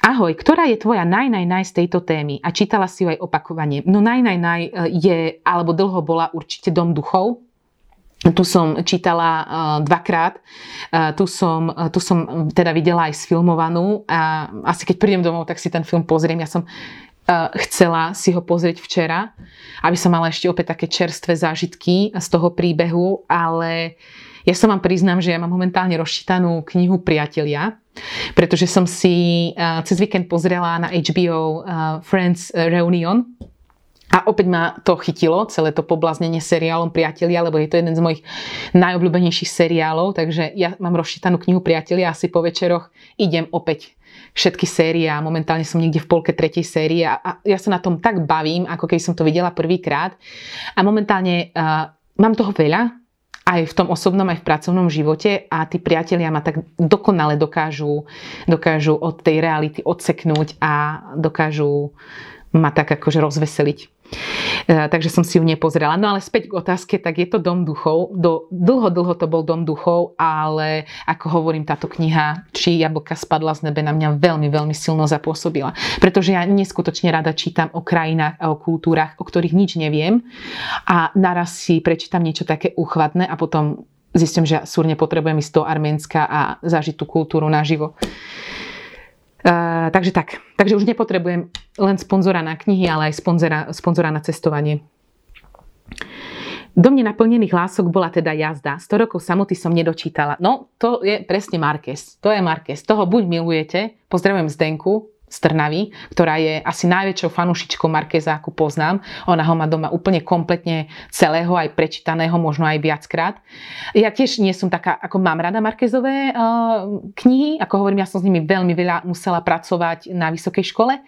Speaker 1: Ahoj, ktorá je tvoja naj, naj, z tejto témy? A čítala si ju aj opakovanie. No naj, naj, naj je, alebo dlho bola určite Dom duchov. Tu som čítala uh, dvakrát. Uh, tu, som, tu som teda videla aj sfilmovanú a asi keď prídem domov, tak si ten film pozriem. Ja som chcela si ho pozrieť včera, aby som mala ešte opäť také čerstvé zážitky z toho príbehu, ale ja som vám priznám, že ja mám momentálne rozčítanú knihu Priatelia, pretože som si cez víkend pozrela na HBO Friends Reunion. A opäť ma to chytilo, celé to poblaznenie seriálom Priatelia, lebo je to jeden z mojich najobľúbenejších seriálov, takže ja mám rozčítanú knihu Priatelia a asi po večeroch idem opäť všetky série a momentálne som niekde v polke tretej série. A, a ja sa na tom tak bavím, ako keď som to videla prvýkrát. A momentálne uh, mám toho veľa, aj v tom osobnom, aj v pracovnom živote a tí priatelia ma tak dokonale dokážu, dokážu od tej reality odseknúť a dokážu ma tak akože rozveseliť. E, takže som si ju nepozrela. No ale späť k otázke, tak je to Dom duchov. Do, dlho, dlho to bol Dom duchov, ale ako hovorím, táto kniha Či jablka spadla z nebe na mňa veľmi, veľmi silno zapôsobila. Pretože ja neskutočne rada čítam o krajinách a o kultúrach, o ktorých nič neviem a naraz si prečítam niečo také uchvatné a potom zistím, že súrne potrebujem ísť do Arménska a zažiť tú kultúru naživo. Uh, takže tak. Takže už nepotrebujem len sponzora na knihy, ale aj sponzora, sponzora na cestovanie. Do mne naplnených lások bola teda jazda. 100 rokov samoty som nedočítala. No, to je presne Marquez. To je Marquez. Toho buď milujete, pozdravujem Zdenku, z Trnavy, ktorá je asi najväčšou fanúšičkou Markeza, ako poznám. Ona ho má doma úplne kompletne celého, aj prečítaného, možno aj viackrát. Ja tiež nie som taká, ako mám rada Markezové uh, knihy, ako hovorím, ja som s nimi veľmi veľa musela pracovať na vysokej škole,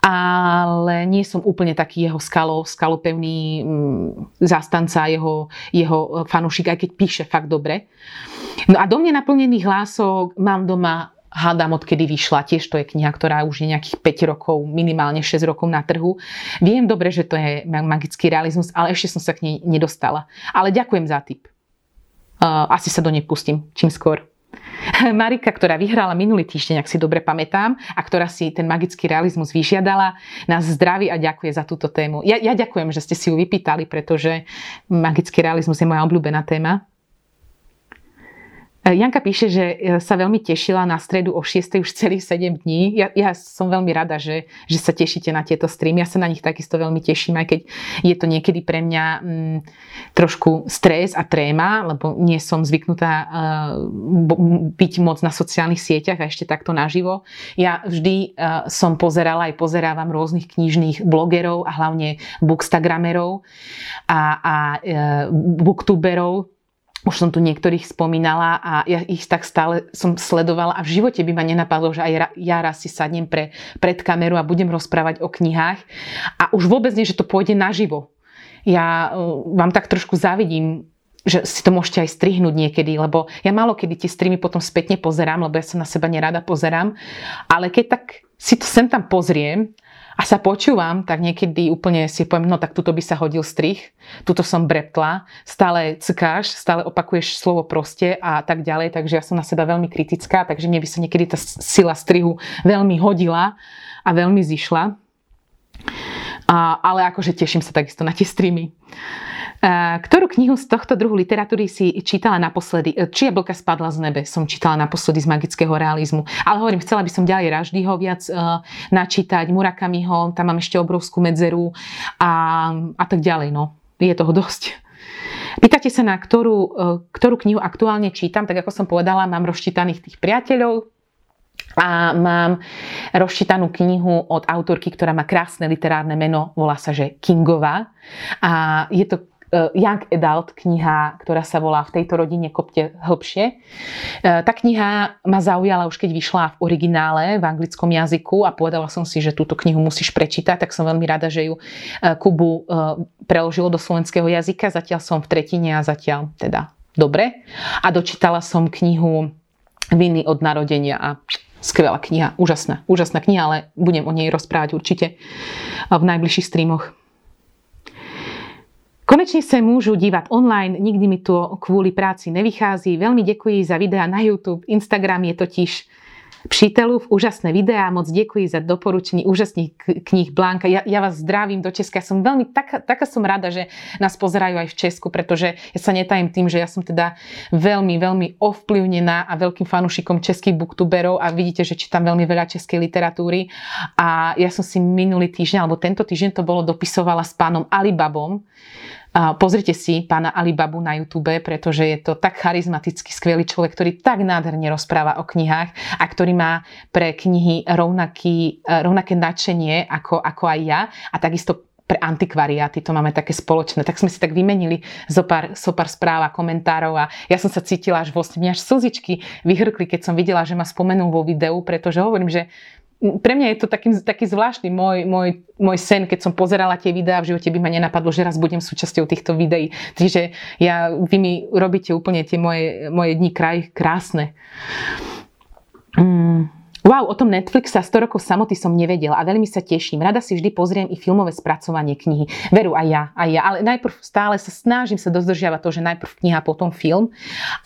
Speaker 1: ale nie som úplne taký jeho skalo, skalopevný um, zastanca, jeho, jeho fanúšik, aj keď píše fakt dobre. No a do mne naplnených hlások mám doma hádam, odkedy vyšla. Tiež to je kniha, ktorá už je nejakých 5 rokov, minimálne 6 rokov na trhu. Viem dobre, že to je magický realizmus, ale ešte som sa k nej nedostala. Ale ďakujem za tip. Uh, asi sa do nej pustím čím skôr. Marika, ktorá vyhrala minulý týždeň, ak si dobre pamätám, a ktorá si ten magický realizmus vyžiadala, nás zdraví a ďakuje za túto tému. Ja, ja ďakujem, že ste si ju vypýtali, pretože magický realizmus je moja obľúbená téma. Janka píše, že e, sa veľmi tešila na stredu o 6. už celých 7 dní. Ja, ja som veľmi rada, že, že sa tešíte na tieto streamy. Ja sa na nich takisto veľmi teším, aj keď je to niekedy pre mňa mm, trošku stres a tréma, lebo nie som zvyknutá uh, byť moc na sociálnych sieťach a ešte takto naživo. Ja vždy uh, som pozerala aj pozerávam rôznych knižných blogerov a hlavne bookstagramerov a, a uh, booktuberov, už som tu niektorých spomínala a ja ich tak stále som sledovala a v živote by ma nenapadlo, že aj ja raz si sadnem pre, pred kameru a budem rozprávať o knihách a už vôbec nie, že to pôjde naživo. Ja uh, vám tak trošku závidím že si to môžete aj strihnúť niekedy, lebo ja málo kedy tie streamy potom spätne pozerám, lebo ja sa na seba nerada pozerám, ale keď tak si to sem tam pozriem a sa počúvam, tak niekedy úplne si poviem, no tak tuto by sa hodil strih, tuto som breptla, stále ckáš, stále opakuješ slovo proste a tak ďalej, takže ja som na seba veľmi kritická, takže mne by sa niekedy tá sila strihu veľmi hodila a veľmi zišla. A, ale akože teším sa takisto na tie streamy. Ktorú knihu z tohto druhu literatúry si čítala naposledy? E, Či jablka spadla z nebe som čítala naposledy z magického realizmu. Ale hovorím, chcela by som ďalej Raždyho viac uh, načítať, Murakamiho, tam mám ešte obrovskú medzeru a, a tak ďalej. No. Je toho dosť. Pýtate sa, na ktorú, ktorú knihu aktuálne čítam, tak ako som povedala, mám rozčítaných tých priateľov, a mám rozčítanú knihu od autorky, ktorá má krásne literárne meno, volá sa, že Kingová. A je to Eh, young Adult kniha, ktorá sa volá V tejto rodine kopte hlbšie. Eh, tá kniha ma zaujala už keď vyšla v originále v anglickom jazyku a povedala som si, že túto knihu musíš prečítať, tak som veľmi rada, že ju eh, Kubu preložilo do slovenského jazyka. Zatiaľ som v tretine a zatiaľ teda dobre. A dočítala som knihu Viny od narodenia a skvelá kniha, úžasná, úžasná kniha, ale budem o nej rozprávať určite v najbližších streamoch. Konečne sa môžu dívať online, nikdy mi to kvôli práci nevychází. Veľmi ďakujem za videá na YouTube, Instagram je totiž v úžasné videá, moc ďakujem za doporučenie úžasných kníh Blanka. Ja, ja vás zdravím do Česka. Som veľmi, taká, taká som rada, že nás pozerajú aj v Česku, pretože ja sa netajím tým, že ja som teda veľmi, veľmi ovplyvnená a veľkým fanúšikom českých booktuberov a vidíte, že čítam veľmi veľa českej literatúry. A ja som si minulý týždeň, alebo tento týždeň to bolo, dopisovala s pánom Alibabom, Pozrite si pána Alibabu na YouTube, pretože je to tak charizmatický, skvelý človek, ktorý tak nádherne rozpráva o knihách a ktorý má pre knihy rovnaký, e, rovnaké nadšenie ako, ako aj ja a takisto pre antikvariáty, to máme také spoločné. Tak sme si tak vymenili zo pár, zo pár správ a komentárov a ja som sa cítila až vlastne, mňa až slzičky vyhrkli, keď som videla, že ma spomenul vo videu, pretože hovorím, že pre mňa je to taký, taký zvláštny môj, môj, môj sen, keď som pozerala tie videá, v živote by ma nenapadlo, že raz budem súčasťou týchto videí. Takže ja, vy mi robíte úplne tie moje, moje dni kraj krásne. Mm. Wow, o tom Netflixe a 100 rokov samoty som nevedela a veľmi sa teším. Rada si vždy pozriem i filmové spracovanie knihy. Veru aj ja, aj ja. Ale najprv stále sa snažím sa dozdržiavať to, že najprv kniha, potom film.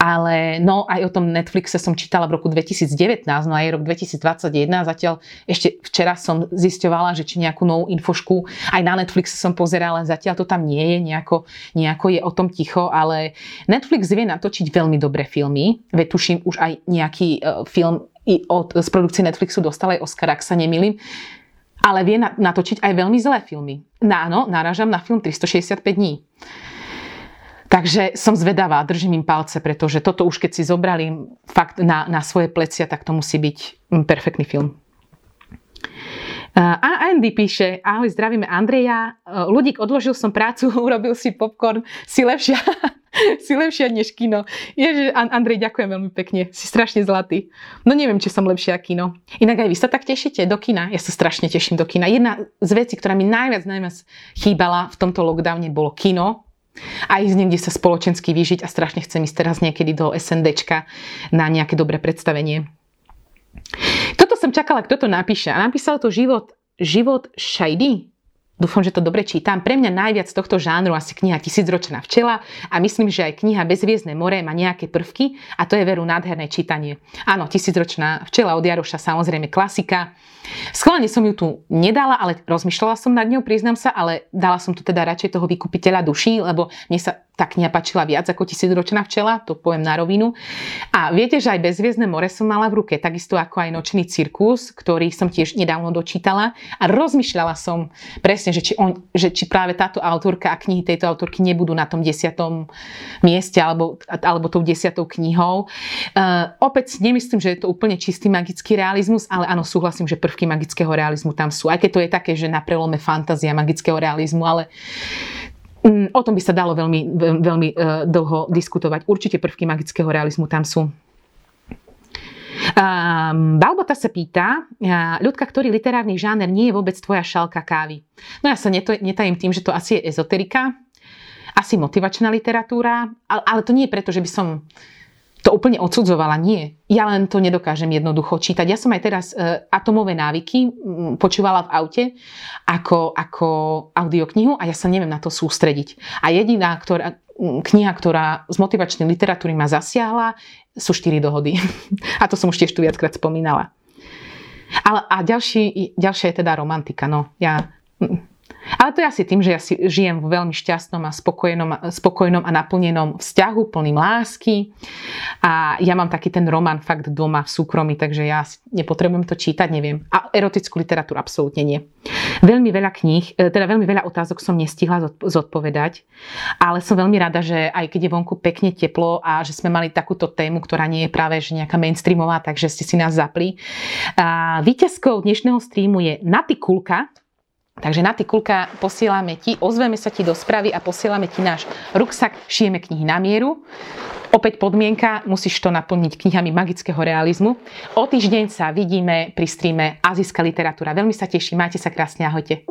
Speaker 1: Ale no aj o tom Netflixe som čítala v roku 2019, no aj rok 2021. Zatiaľ ešte včera som zisťovala, že či nejakú novú infošku aj na Netflixe som pozerala, zatiaľ to tam nie je, nejako, nejako je o tom ticho, ale Netflix vie natočiť veľmi dobré filmy. Veď tuším už aj nejaký uh, film i od, z produkcie Netflixu dostal aj Oscar, ak sa nemýlim. Ale vie natočiť aj veľmi zlé filmy. No áno, náražam na film 365 dní. Takže som zvedavá, držím im palce, pretože toto už keď si zobrali fakt na, na svoje plecia, tak to musí byť mm, perfektný film. A Andy píše, ahoj, zdravíme Andreja. Ľudík, odložil som prácu, urobil si popcorn, si lepšia, si lepšia než kino. Ježe, Andrej, ďakujem veľmi pekne, si strašne zlatý. No neviem, či som lepšia kino. Inak aj vy sa tak tešíte do kina. Ja sa strašne teším do kina. Jedna z vecí, ktorá mi najviac, najviac chýbala v tomto lockdowne, bolo kino. A ísť niekde sa spoločensky vyžiť a strašne chcem ísť teraz niekedy do SNDčka na nejaké dobré predstavenie. Toto som čakala, kto to napíše. A napísal to život, život Shady. Dúfam, že to dobre čítam. Pre mňa najviac tohto žánru asi kniha Tisícročná včela a myslím, že aj kniha Bezviezdne more má nejaké prvky a to je veru nádherné čítanie. Áno, Tisícročná včela od Jaroša samozrejme klasika. Schválne som ju tu nedala, ale rozmýšľala som nad ňou, priznám sa, ale dala som tu teda radšej toho vykupiteľa duší, lebo mne sa tá kniha viac ako tisícročná včela, to poviem na rovinu. A viete, že aj Bezviezdne more som mala v ruke, takisto ako aj Nočný cirkus, ktorý som tiež nedávno dočítala a rozmýšľala som presne, že či, on, že či práve táto autorka a knihy tejto autorky nebudú na tom desiatom mieste alebo, alebo tou desiatou knihou. Uh, opäť nemyslím, že je to úplne čistý magický realizmus, ale áno, súhlasím, že prvky magického realizmu tam sú. Aj keď to je také, že na prelome fantázia magického realizmu, ale Mm, o tom by sa dalo veľmi, veľmi e, dlho diskutovať. Určite prvky magického realizmu tam sú. Um, Balbota sa pýta, ľudka, ktorý literárny žáner nie je vôbec tvoja šalka kávy. No ja sa netajím tým, že to asi je ezoterika, asi motivačná literatúra, ale, ale to nie je preto, že by som to úplne odsudzovala. Nie. Ja len to nedokážem jednoducho čítať. Ja som aj teraz e, atomové návyky m, počúvala v aute ako, ako audioknihu a ja sa neviem na to sústrediť. A jediná ktorá, kniha, ktorá z motivačnej literatúry ma zasiahla, sú štyri dohody. a to som už tiež tu viackrát spomínala. Ale, a ďalší, ďalšia je teda romantika. No, ja, ale to je asi tým, že ja si žijem v veľmi šťastnom a spokojnom, spokojnom a naplnenom vzťahu, plným lásky. A ja mám taký ten román fakt doma v súkromí, takže ja nepotrebujem to čítať, neviem. A erotickú literatúru absolútne nie. Veľmi veľa kníh, e, teda veľmi veľa otázok som nestihla zodpovedať, ale som veľmi rada, že aj keď je vonku pekne teplo a že sme mali takúto tému, ktorá nie je práve že nejaká mainstreamová, takže ste si nás zapli. A víťazkou dnešného streamu je Naty Kulka, Takže na ty kulka posielame ti, ozveme sa ti do správy a posielame ti náš ruksak Šijeme knihy na mieru. Opäť podmienka, musíš to naplniť knihami magického realizmu. O týždeň sa vidíme pri streame Azijská literatúra. Veľmi sa teším, majte sa krásne, ahojte.